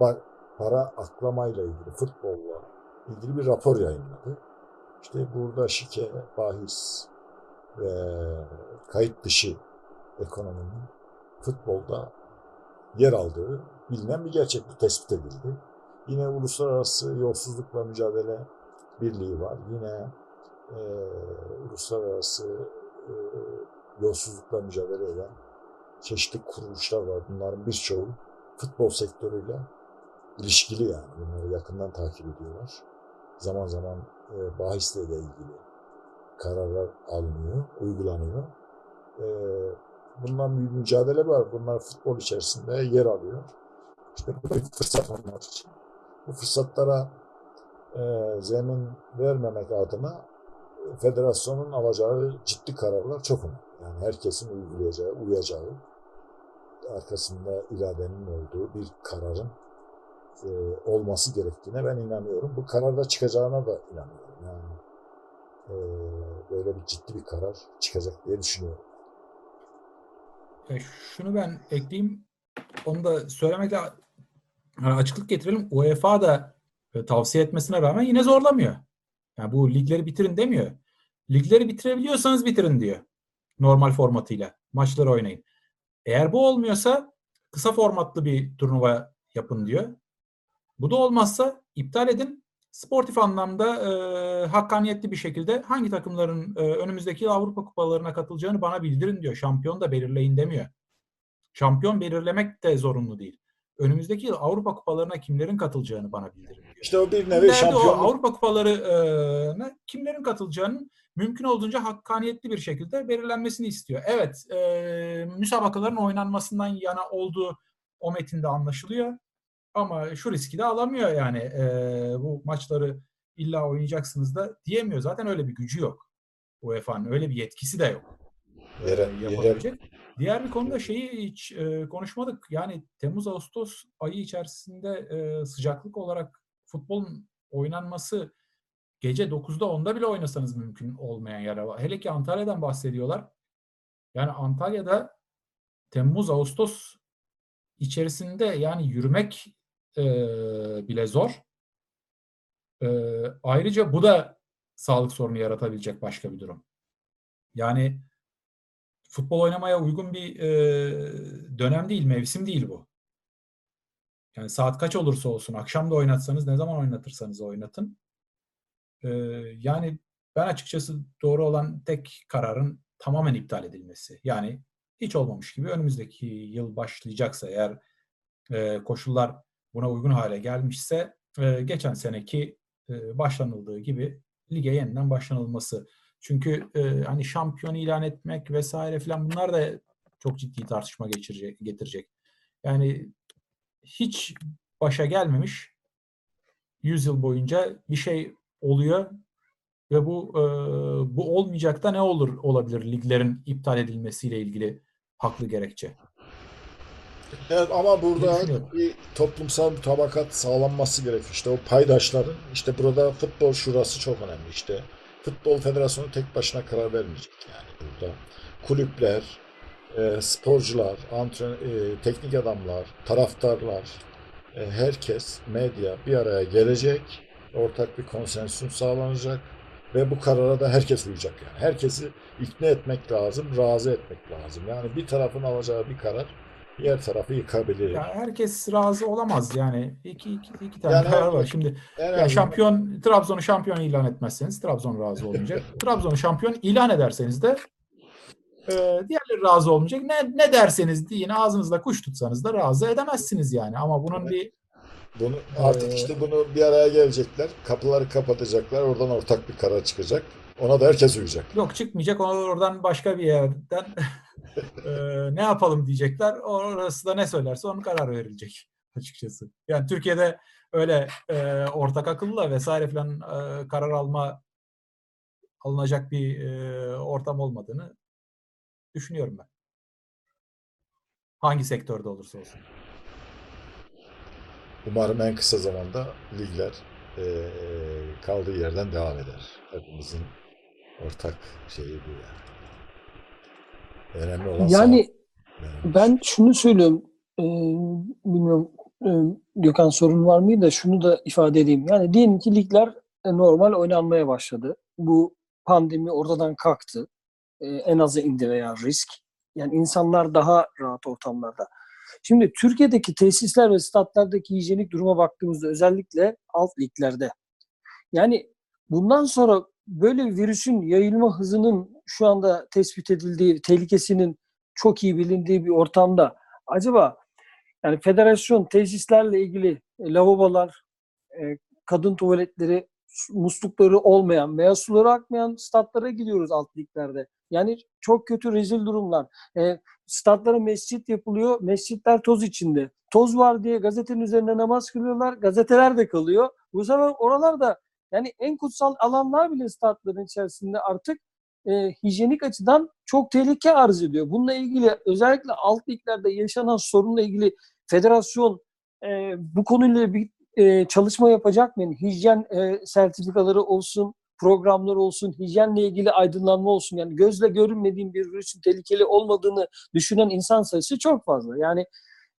para aklamayla ilgili, futbolla ilgili bir rapor yayınladı. İşte burada şike, bahis ve kayıt dışı ekonominin futbolda yer aldığı bilinen bir gerçek. Bu tespit edildi. Yine Uluslararası Yolsuzlukla Mücadele Birliği var. Yine e, uluslararası e, yolsuzlukla mücadele eden çeşitli kuruluşlar var. Bunların birçoğu futbol sektörüyle ilişkili yani. Bunları yakından takip ediyorlar. Zaman zaman e, bahisle de ilgili kararlar alınıyor, uygulanıyor. E, bundan bir mücadele var. Bunlar futbol içerisinde yer alıyor. İşte bu bir fırsat onlar için. Bu fırsatlara e, zemin vermemek adına e, federasyonun alacağı ciddi kararlar çok önemli. Yani herkesin uygulayacağı, uyacağı, arkasında iradenin olduğu bir kararın e, olması gerektiğine ben inanıyorum. Bu kararda çıkacağına da inanıyorum. Yani e, böyle bir ciddi bir karar çıkacak diye düşünüyorum. E, şunu ben ekleyeyim. Onu da söylemekle açıklık getirelim. UEFA da e, tavsiye etmesine rağmen yine zorlamıyor. Yani bu ligleri bitirin demiyor. Ligleri bitirebiliyorsanız bitirin diyor. Normal formatıyla. Maçları oynayın. Eğer bu olmuyorsa kısa formatlı bir turnuva yapın diyor. Bu da olmazsa iptal edin. Sportif anlamda e, hakkaniyetli bir şekilde hangi takımların e, önümüzdeki Avrupa kupalarına katılacağını bana bildirin diyor. Şampiyon da belirleyin demiyor. Şampiyon belirlemek de zorunlu değil. Önümüzdeki yıl Avrupa kupalarına kimlerin katılacağını bana bildirin diyor. İşte o bir nevi şampiyonluk. Avrupa kupalarına kimlerin katılacağının mümkün olduğunca hakkaniyetli bir şekilde belirlenmesini istiyor. Evet, e, müsabakaların oynanmasından yana olduğu o metinde anlaşılıyor. Ama şu riski de alamıyor yani. E, bu maçları illa oynayacaksınız da diyemiyor. Zaten öyle bir gücü yok. UEFA'nın öyle bir yetkisi de yok. Yere- yere- yapabilecek. Diğer bir konuda şeyi hiç e, konuşmadık. Yani Temmuz-Ağustos ayı içerisinde e, sıcaklık olarak futbolun oynanması gece 9'da 10'da bile oynasanız mümkün olmayan yer var. Hele ki Antalya'dan bahsediyorlar. Yani Antalya'da Temmuz-Ağustos içerisinde yani yürümek e, bile zor. E, ayrıca bu da sağlık sorunu yaratabilecek başka bir durum. Yani futbol oynamaya uygun bir e, dönem değil, mevsim değil bu. Yani saat kaç olursa olsun, akşam da oynatsanız, ne zaman oynatırsanız oynatın. E, yani ben açıkçası doğru olan tek kararın tamamen iptal edilmesi. Yani hiç olmamış gibi önümüzdeki yıl başlayacaksa eğer e, koşullar buna uygun hale gelmişse e, geçen seneki e, başlanıldığı gibi lige yeniden başlanılması. Çünkü e, hani şampiyon ilan etmek vesaire filan bunlar da çok ciddi tartışma geçirecek, getirecek. Yani hiç başa gelmemiş 100 yıl boyunca bir şey oluyor ve bu e, bu olmayacak da ne olur olabilir liglerin iptal edilmesiyle ilgili haklı gerekçe. Evet ama burada bir toplumsal bir tabakat sağlanması gerekiyor. İşte o paydaşların işte burada futbol şurası çok önemli. İşte futbol federasyonu tek başına karar vermeyecek yani burada. Kulüpler, e, sporcular, antren, e, teknik adamlar, taraftarlar, e, herkes, medya bir araya gelecek. Ortak bir konsensüs sağlanacak ve bu karara da herkes uyacak yani. Herkesi ikna etmek lazım, razı etmek lazım. Yani bir tarafın alacağı bir karar diğer tarafı yıkabilir. Ya herkes razı olamaz yani. İki, iki, iki tane Yani karar var. Şimdi En ya azından- şampiyon Trabzon'u şampiyon ilan etmezseniz Trabzon razı olmayacak. Trabzon'u şampiyon ilan ederseniz de e, diğerleri razı olmayacak. Ne ne derseniz deyin ağzınızda kuş tutsanız da razı edemezsiniz yani. Ama bunun bir Bunu artık Ee, işte bunu bir araya gelecekler. Kapıları kapatacaklar. Oradan ortak bir karar çıkacak. Ona da herkes uyacak. yok çıkmayacak. Oradan başka bir yerden e, ne yapalım diyecekler. Orası da ne söylerse onun karar verilecek açıkçası. Yani Türkiye'de öyle e, ortak akılla vesaire filan e, karar alma alınacak bir e, ortam olmadığını düşünüyorum ben. Hangi sektörde olursa olsun. Umarım en kısa zamanda ligler eee, kaldığı yerden devam eder. Hepimizin ortak şeyi bu yani. Önemli olan Yani sağlık. ben şunu söylüyorum. e, bilmiyorum e, Gökhan sorun var mıydı da şunu da ifade edeyim. Yani diyelim ki ligler e, normal oynanmaya başladı. Bu pandemi ortadan kalktı. E, en aza indi veya risk. Yani insanlar daha rahat ortamlarda. Şimdi Türkiye'deki tesisler ve statlardaki hijyenik duruma baktığımızda özellikle alt liglerde yani bundan sonra böyle virüsün yayılma hızının şu anda tespit edildiği, tehlikesinin çok iyi bilindiği bir ortamda acaba yani federasyon tesislerle ilgili e, lavabolar, e, kadın tuvaletleri, muslukları olmayan, beyaz suları akmayan statlara gidiyoruz alt liglerde. Yani çok kötü rezil durumlar. E, statlara mescit yapılıyor, mescitler toz içinde. Toz var diye gazetenin üzerine namaz kılıyorlar, gazeteler de kalıyor. Bu sefer oralarda yani en kutsal alanlar bile statların içerisinde artık e, hijyenik açıdan çok tehlike arz ediyor. Bununla ilgili özellikle alt liglerde yaşanan sorunla ilgili federasyon e, bu konuyla bir e, çalışma yapacak mı? Yani hijyen e, sertifikaları olsun, programlar olsun, hijyenle ilgili aydınlanma olsun. Yani gözle görünmediğin bir virüsün tehlikeli olmadığını düşünen insan sayısı çok fazla. Yani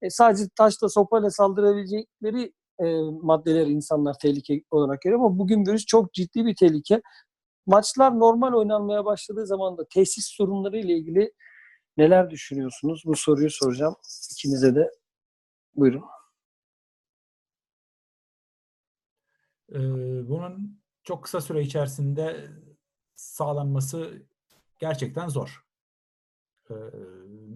e, sadece taşla sopayla saldırabilecekleri e, maddeler insanlar tehlike olarak görüyor ama bugün virüs çok ciddi bir tehlike. Maçlar normal oynanmaya başladığı zaman da tesis sorunları ile ilgili neler düşünüyorsunuz? Bu soruyu soracağım ikinize de. Buyurun. Ee, bunun çok kısa süre içerisinde sağlanması gerçekten zor. Ee,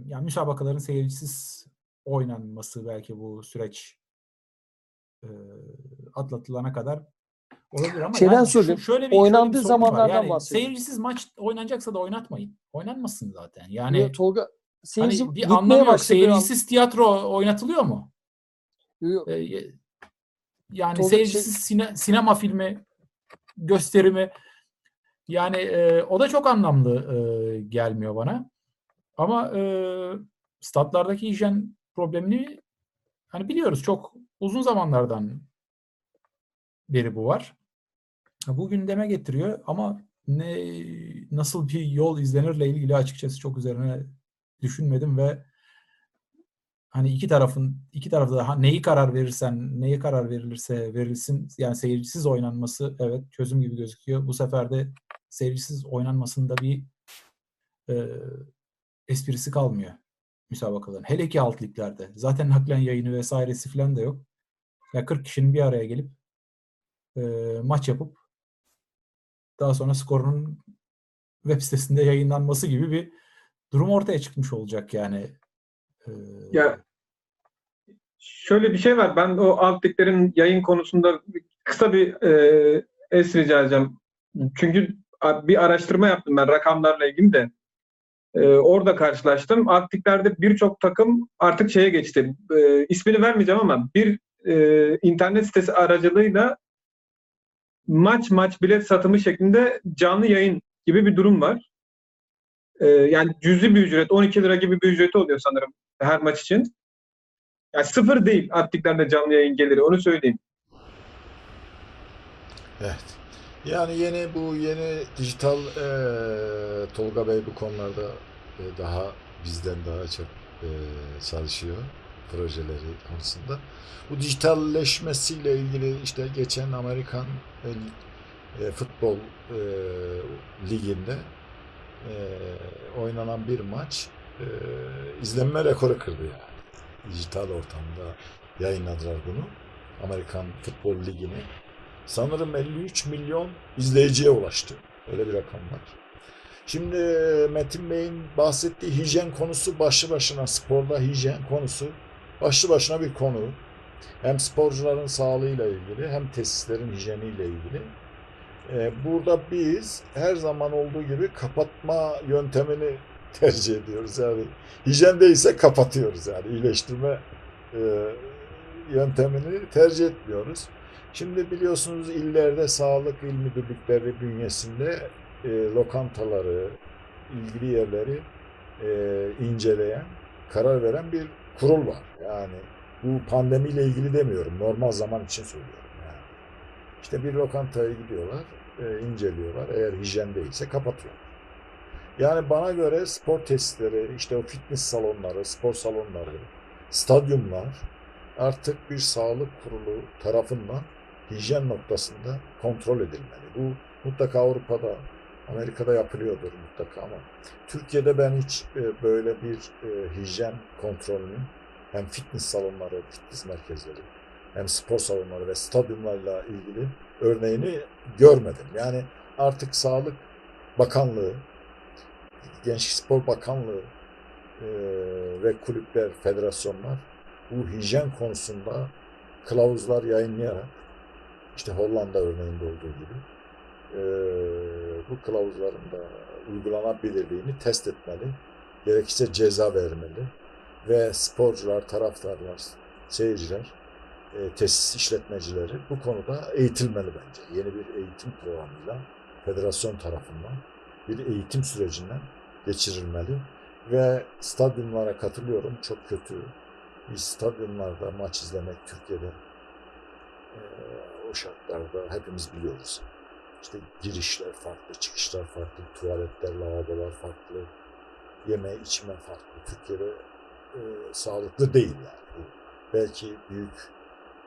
yani müsabakaların seyircisiz oynanması belki bu süreç e, atlatılana kadar olabilir ama Şeyden yani söyleyeyim, şöyle bir, oynandığı şöyle bir sorun var. zamanlardan Yani bahsedeyim. Seyircisiz maç oynanacaksa da oynatmayın. Oynanmasın zaten. Yani Yo, Tolga seyirci hani bir anlamı yok. Seyircisiz tiyatro oynatılıyor mu? Yo, yo, Ee, yani Tolga, şey- seyircisiz sine- sinema filmi gösterimi yani e, o da çok anlamlı e, gelmiyor bana. Ama e, statlardaki hijyen problemini hani biliyoruz çok uzun zamanlardan beri bu var. Bu gündeme getiriyor ama ne nasıl bir yol izlenirle ilgili açıkçası çok üzerine düşünmedim ve hani iki tarafın iki tarafta da neyi karar verirsen neye karar verilirse verilsin yani seyircisiz oynanması evet çözüm gibi gözüküyor. Bu sefer de seyircisiz oynanmasında bir e, esprisi kalmıyor müsabakaların. Hele ki alt liglerde. Zaten naklen yayını vesairesi falan da yok. Ya 40 kişinin bir araya gelip e, maç yapıp daha sonra skorunun web sitesinde yayınlanması gibi bir durum ortaya çıkmış olacak yani. E, Ya şöyle bir şey var. Ben o alt yayın konusunda kısa bir e, es rica edeceğim. Çünkü bir araştırma yaptım ben rakamlarla ilgili de. E, orada karşılaştım. Alt birçok takım artık şeye geçti. E, ismini vermeyeceğim ama bir e, internet sitesi aracılığıyla maç maç bilet satımı şeklinde canlı yayın gibi bir durum var. E, yani cüzi bir ücret, 12 lira gibi bir ücreti oluyor sanırım her maç için. Yani sıfır değil atliklerde canlı yayın geliri onu söyleyeyim. Evet. Yani yeni bu yeni dijital eee, Tolga Bey bu konularda e, daha bizden daha çok e, çalışıyor projeleri konusunda. Bu dijitalleşmesiyle ilgili işte geçen Amerikan e, e, futbol e, liginde e, oynanan bir maç e, izlenme rekoru kırdı yani. Dijital ortamda yayınladılar bunu. Amerikan Futbol Ligi'ni. Sanırım 53 milyon izleyiciye ulaştı. Öyle bir rakam var. Şimdi Metin Bey'in bahsettiği hijyen konusu başlı başına sporda hijyen konusu başlı başına bir konu. Hem sporcuların sağlığıyla ilgili hem tesislerin hijyeniyle ilgili. Ee, burada biz her zaman olduğu gibi kapatma yöntemini tercih ediyoruz. Yani hijyen değilse kapatıyoruz yani iyileştirme e, yöntemini tercih etmiyoruz. Şimdi biliyorsunuz illerde sağlık il müdürlükleri bünyesinde e, lokantaları, ilgili yerleri e, inceleyen, karar veren bir kurul var. Yani bu pandemiyle ilgili demiyorum, normal zaman için söylüyorum. Yani. İşte bir lokantaya gidiyorlar, e, inceliyorlar. Eğer hijyen değilse kapatıyorlar. Yani bana göre spor tesisleri, işte o fitness salonları, spor salonları, stadyumlar artık bir sağlık kurulu tarafından hijyen noktasında kontrol edilmeli. Bu mutlaka Avrupa'da, Amerika'da yapılıyordur mutlaka ama Türkiye'de ben hiç e, böyle bir e, hijyen kontrolünün hem fitness salonları, fitness merkezleri hem spor salonları ve stadyumlarla ilgili örneğini görmedim. Yani artık Sağlık Bakanlığı, Gençlik Spor Bakanlığı e, ve kulüpler, federasyonlar bu hijyen konusunda kılavuzlar yayınlayarak işte Hollanda örneğinde olduğu gibi e, bu kılavuzların da uygulanabilirliğini test etmeli. Gerekirse ceza vermeli. Ve sporcular, taraftarlar, seyirciler, e, tesis işletmecileri bu konuda eğitilmeli bence. Yeni bir eğitim programıyla federasyon tarafından bir eğitim sürecinden geçirilmeli. Ve stadyumlara katılıyorum. Çok kötü. Biz stadyumlarda maç izlemek Türkiye'de e, o şartlarda hepimiz biliyoruz. İşte girişler farklı, çıkışlar farklı, tuvaletler, lavabolar farklı, yeme içme farklı. Türkiye'de e, sağlıklı değil yani. Belki büyük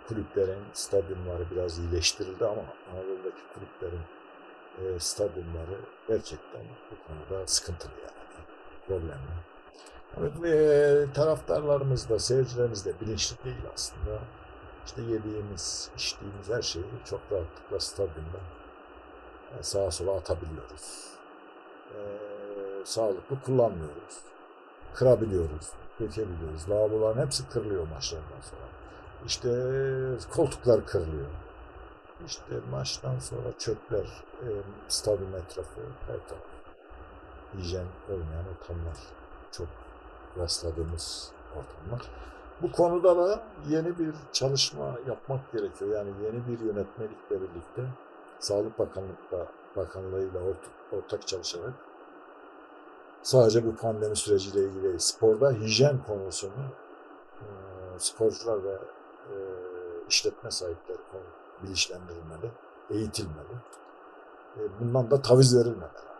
kulüplerin stadyumları biraz iyileştirildi ama Anadolu'daki kulüplerin e, stadyumları gerçekten bu konuda sıkıntılı yani. Problemli. Evet, e, taraftarlarımız da, seyircilerimiz de bilinçli değil aslında. İşte yediğimiz, içtiğimiz her şeyi çok rahatlıkla stadyumda sağa sola atabiliyoruz. E, sağlıklı kullanmıyoruz. Kırabiliyoruz, dökebiliyoruz. Lavaboların hepsi kırılıyor maçlardan sonra. İşte koltuklar kırılıyor. İşte maçtan sonra çöpler, e, stadyum etrafı, her taraf. Hijyen olmayan ortamlar. Çok rastladığımız ortamlar. Bu konuda da yeni bir çalışma yapmak gerekiyor. Yani yeni bir yönetmelikle birlikte Sağlık Bakanlıkla Bakanlığıyla ortak, ortak çalışarak sadece bu pandemi süreciyle ilgili. Sporda hijyen konusunu e, sporcular ve e, işletme sahipleri konu bilinçlendirilmeli, eğitilmeli. E, bundan da taviz verilmemeli.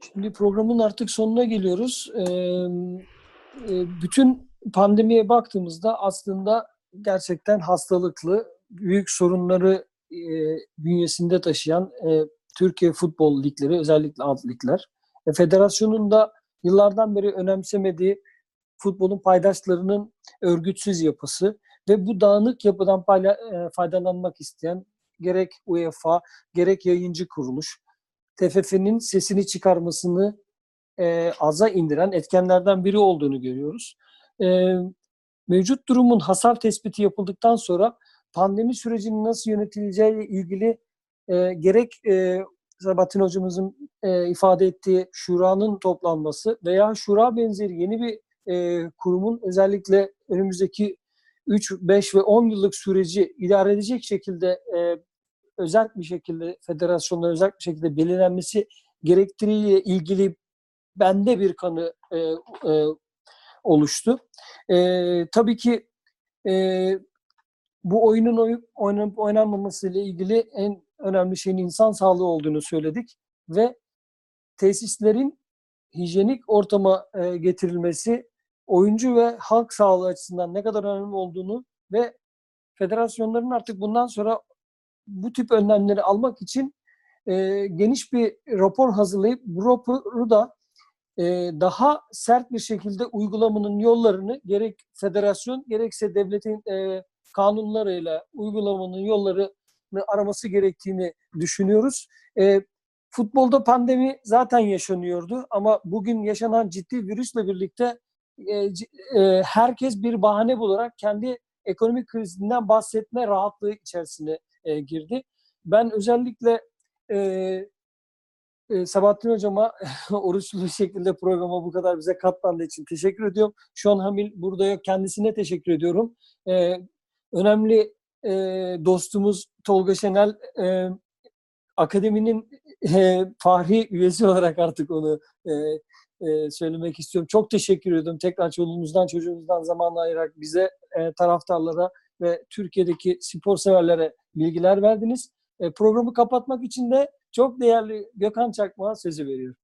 Şimdi programın artık sonuna geliyoruz. Bütün pandemiye baktığımızda aslında gerçekten hastalıklı, büyük sorunları e, bünyesinde taşıyan e, Türkiye futbol ligleri, özellikle alt ligler. E, federasyonun da yıllardan beri önemsemediği futbolun paydaşlarının örgütsüz yapısı ve bu dağınık yapıdan payla, e, faydalanmak isteyen gerek UEFA, gerek yayıncı kuruluş, TFF'nin sesini çıkarmasını e, aza indiren etkenlerden biri olduğunu görüyoruz. E, mevcut durumun hasar tespiti yapıldıktan sonra pandemi sürecinin nasıl yönetileceği ilgili e, gerek e, Sabahattin hocamızın e, ifade ettiği şuranın toplanması veya şura benzeri yeni bir e, kurumun özellikle önümüzdeki 3, 5 ve 10 yıllık süreci idare edecek şekilde e, özel bir şekilde federasyonla özel bir şekilde belirlenmesi gerektiğiyle ilgili bende bir kanı e, e, oluştu. E, tabii ki e, bu oyunun oy, oynanıp oynanmaması ile ilgili en önemli şeyin insan sağlığı olduğunu söyledik ve tesislerin hijyenik ortama e, getirilmesi oyuncu ve halk sağlığı açısından ne kadar önemli olduğunu ve federasyonların artık bundan sonra bu tip önlemleri almak için e, geniş bir rapor hazırlayıp bu raporu da daha sert bir şekilde uygulamanın yollarını gerek federasyon gerekse devletin e, kanunlarıyla uygulamanın yollarını araması gerektiğini düşünüyoruz. E, futbolda pandemi zaten yaşanıyordu ama bugün yaşanan ciddi virüsle birlikte e, e, herkes bir bahane bularak kendi ekonomik krizinden bahsetme rahatlığı içerisine e, girdi. Ben özellikle e, e, Sabahattin Hocama oruçlu şekilde programa bu kadar bize katlandığı için teşekkür ediyorum. Şu an Hamil burada yok. Kendisine teşekkür ediyorum. E, önemli e, dostumuz Tolga Şenel e, akademinin e, fahri üyesi olarak artık onu e, e, söylemek istiyorum. Çok teşekkür ediyorum. Tekrar çoluğunuzdan çocuğunuzdan zaman ayırarak bize, e, taraftarlara ve Türkiye'deki spor severlere bilgiler verdiniz. E, programı kapatmak için de çok değerli Gökhan Çakmak'a sözü veriyorum.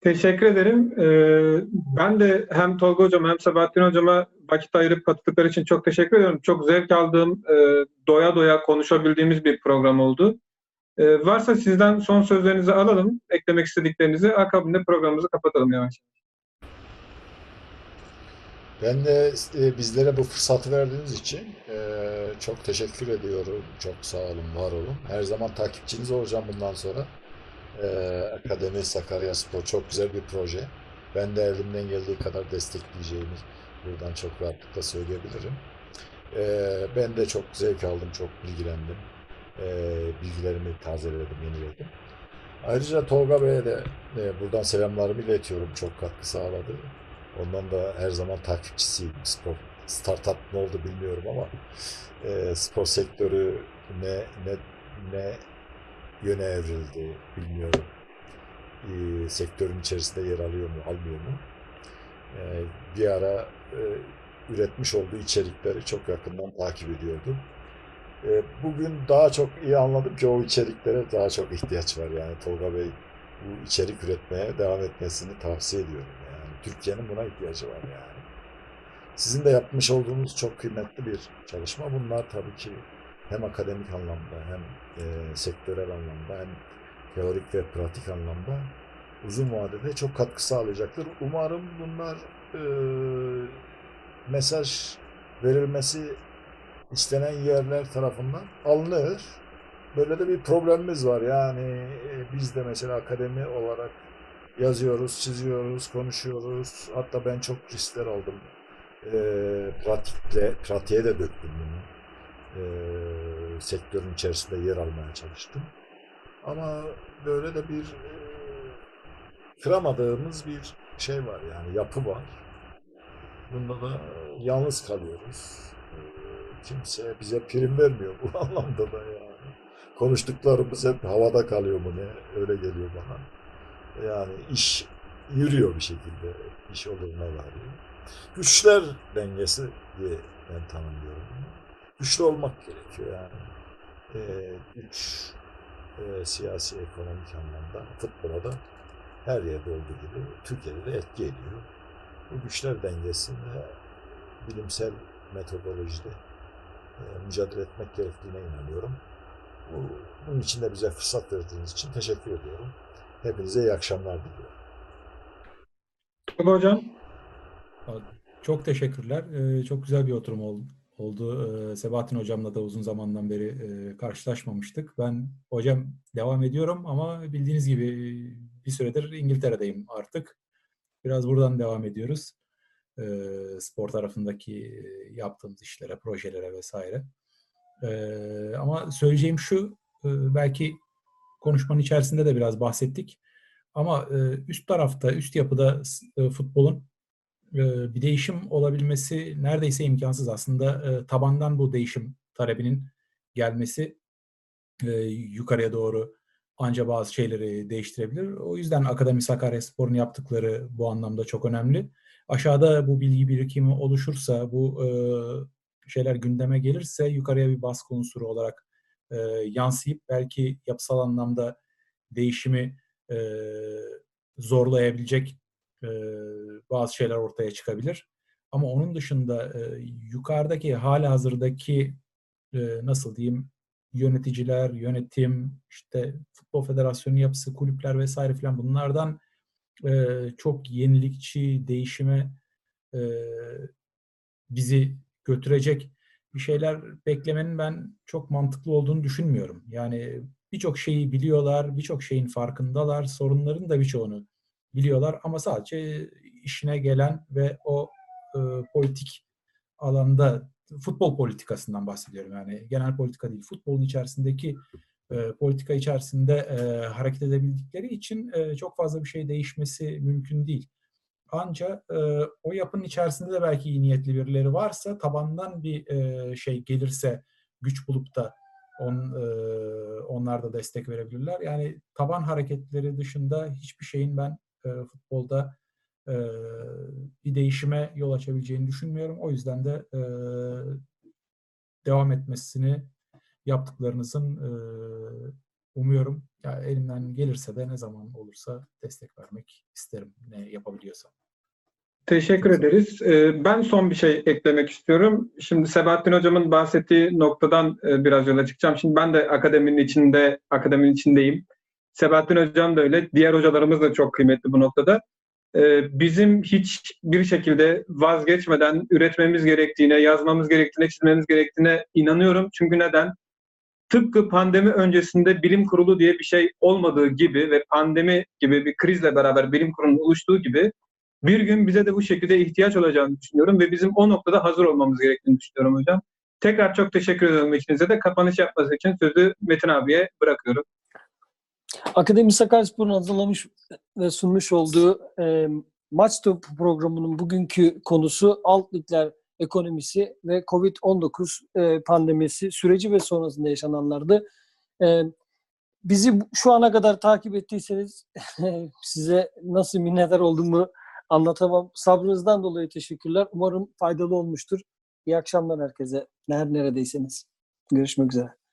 Teşekkür ederim. Ee, ben de hem Tolga Hocam hem Sabahattin Hocama vakit ayırıp katıldıkları için çok teşekkür ediyorum. Çok zevk aldığım, e, doya doya konuşabildiğimiz bir program oldu. Ee, varsa sizden son sözlerinizi alalım, eklemek istediklerinizi. Akabinde programımızı kapatalım yavaş. Ben de e, bizlere bu fırsatı verdiğiniz için e, çok teşekkür ediyorum. Çok sağ olun, var olun. Her zaman takipçiniz olacağım bundan sonra. E, Akademi Sakarya Spor çok güzel bir proje. Ben de elimden geldiği kadar destekleyeceğimi buradan çok rahatlıkla söyleyebilirim. Ben de çok zevk aldım, çok bilgilendim. Bilgilerimi tazeledim, yeniledim. Ayrıca Tolga Bey'e de buradan selamlarımı iletiyorum. Çok katkı sağladı. Ondan da her zaman takipçisiyim. Spor startup ne oldu bilmiyorum ama e, spor sektörü ne ne ne yöne evrildi bilmiyorum. E, sektörün içerisinde yer alıyor mu, almıyor mu? E, bir ara e, üretmiş olduğu içerikleri çok yakından takip ediyordum. E, bugün daha çok iyi anladım ki o içeriklere daha çok ihtiyaç var. Yani Tolga Bey bu içerik üretmeye devam etmesini tavsiye ediyorum. Türkiye'nin buna ihtiyacı var yani. Sizin de yapmış olduğunuz çok kıymetli bir çalışma. Bunlar tabii ki hem akademik anlamda hem e, sektörel anlamda hem teorik ve pratik anlamda uzun vadede çok katkı sağlayacaktır. Umarım bunlar e, mesaj verilmesi istenen yerler tarafından alınır. Böyle de bir problemimiz var. Yani e, biz de mesela akademi olarak yazıyoruz, çiziyoruz, konuşuyoruz. Hatta ben çok riskler aldım. E, pratikle, pratiğe de döktüm bunu. E, sektörün içerisinde yer almaya çalıştım. Ama böyle de bir e, kıramadığımız bir şey var yani yapı var. Bunda da yalnız kalıyoruz. E, kimse bize prim vermiyor bu anlamda da yani. konuştuklarımız hep havada kalıyor mu ne? Öyle geliyor bana. Yani iş yürüyor bir şekilde. İş oluruna varıyor. Güçler dengesi diye ben tanımlıyorum. Güçlü olmak gerekiyor yani. Ee, güç e, siyasi, ekonomik anlamda futbola da her yerde olduğu gibi Türkiye'de de etki ediyor. Bu güçler dengesinde bilimsel metodolojide e, mücadele etmek gerektiğine inanıyorum. Bu, bunun için de bize fırsat verdiğiniz için teşekkür ediyorum. Hepinize iyi akşamlar diliyorum. Tolga Hocam, Çok teşekkürler. Ee, Çok güzel bir oturum ol- oldu. Ee, Sebahattin Hocam'la da uzun zamandan beri e, karşılaşmamıştık. Ben hocam devam ediyorum ama bildiğiniz gibi bir süredir İngiltere'deyim artık. Biraz buradan devam ediyoruz. Ee, Spor tarafındaki e, yaptığımız işlere, projelere vesaire. Ama söyleyeceğim şu, e, belki konuşmanın içerisinde de biraz bahsettik. Ama e, üst tarafta, üst yapıda e, futbolun e, bir değişim olabilmesi neredeyse imkansız. Aslında e, tabandan bu değişim talebinin gelmesi e, yukarıya doğru anca bazı şeyleri değiştirebilir. O yüzden Akademi Sakaryaspor'un yaptıkları bu anlamda çok önemli. Aşağıda bu bilgi birikimi oluşursa, bu e, şeyler gündeme gelirse yukarıya bir baskı unsuru olarak e, yansıyıp belki yapısal anlamda değişimi e, zorlayabilecek e, bazı şeyler ortaya çıkabilir. Ama onun dışında e, yukarıdaki hala hazırdaki e, nasıl diyeyim yöneticiler, yönetim, işte futbol federasyonu yapısı, kulüpler vesaire filan bunlardan e, çok yenilikçi, değişime e, bizi götürecek bir şeyler beklemenin ben çok mantıklı olduğunu düşünmüyorum. Yani birçok şeyi biliyorlar, birçok şeyin farkındalar, sorunların da birçoğunu biliyorlar ama sadece işine gelen ve o e, politik alanda futbol politikasından bahsediyorum yani genel politika değil futbolun içerisindeki e, politika içerisinde e, hareket edebildikleri için e, çok fazla bir şey değişmesi mümkün değil. Ancak e, o yapının içerisinde de belki iyi niyetli birileri varsa tabandan bir e, şey gelirse güç bulup da on, e, onlar da destek verebilirler. Yani taban hareketleri dışında hiçbir şeyin ben e, futbolda e, bir değişime yol açabileceğini düşünmüyorum. O yüzden de e, devam etmesini yaptıklarınızın e, umuyorum. Ya elimden gelirse de ne zaman olursa destek vermek isterim ne yapabiliyorsam. teşekkür ederiz. Ee, Ben son bir şey eklemek istiyorum. Şimdi Sebahattin Hocam'ın bahsettiği noktadan e, biraz yola çıkacağım. Şimdi ben de akademinin içinde, akademinin içindeyim. Sebahattin Hocam da öyle. Diğer hocalarımız da çok kıymetli bu noktada. Ee, Bizim hiçbir şekilde vazgeçmeden üretmemiz gerektiğine, yazmamız gerektiğine, çizmemiz gerektiğine inanıyorum. Çünkü neden? Tıpkı pandemi öncesinde bilim kurulu diye bir şey olmadığı gibi ve pandemi gibi bir krizle beraber bilim kurulunun oluştuğu gibi bir gün bize de bu şekilde ihtiyaç olacağını düşünüyorum ve bizim o noktada hazır olmamız gerektiğini düşünüyorum hocam. Tekrar çok teşekkür ediyorum ikinize de. Kapanış yapması için sözü Metin abiye bırakıyorum. Akademi Sakaryaspor'un hazırlamış ve sunmuş olduğu e, Maç programının bugünkü konusu alt ligler ekonomisi ve Covid-19 e, pandemisi süreci ve sonrasında yaşananlardı. E, bizi şu ana kadar takip ettiyseniz size nasıl minnettar olduğumu anlatamam. Sabrınızdan dolayı teşekkürler. Umarım faydalı olmuştur. İyi akşamlar herkese. Her neredeyseniz. Görüşmek üzere.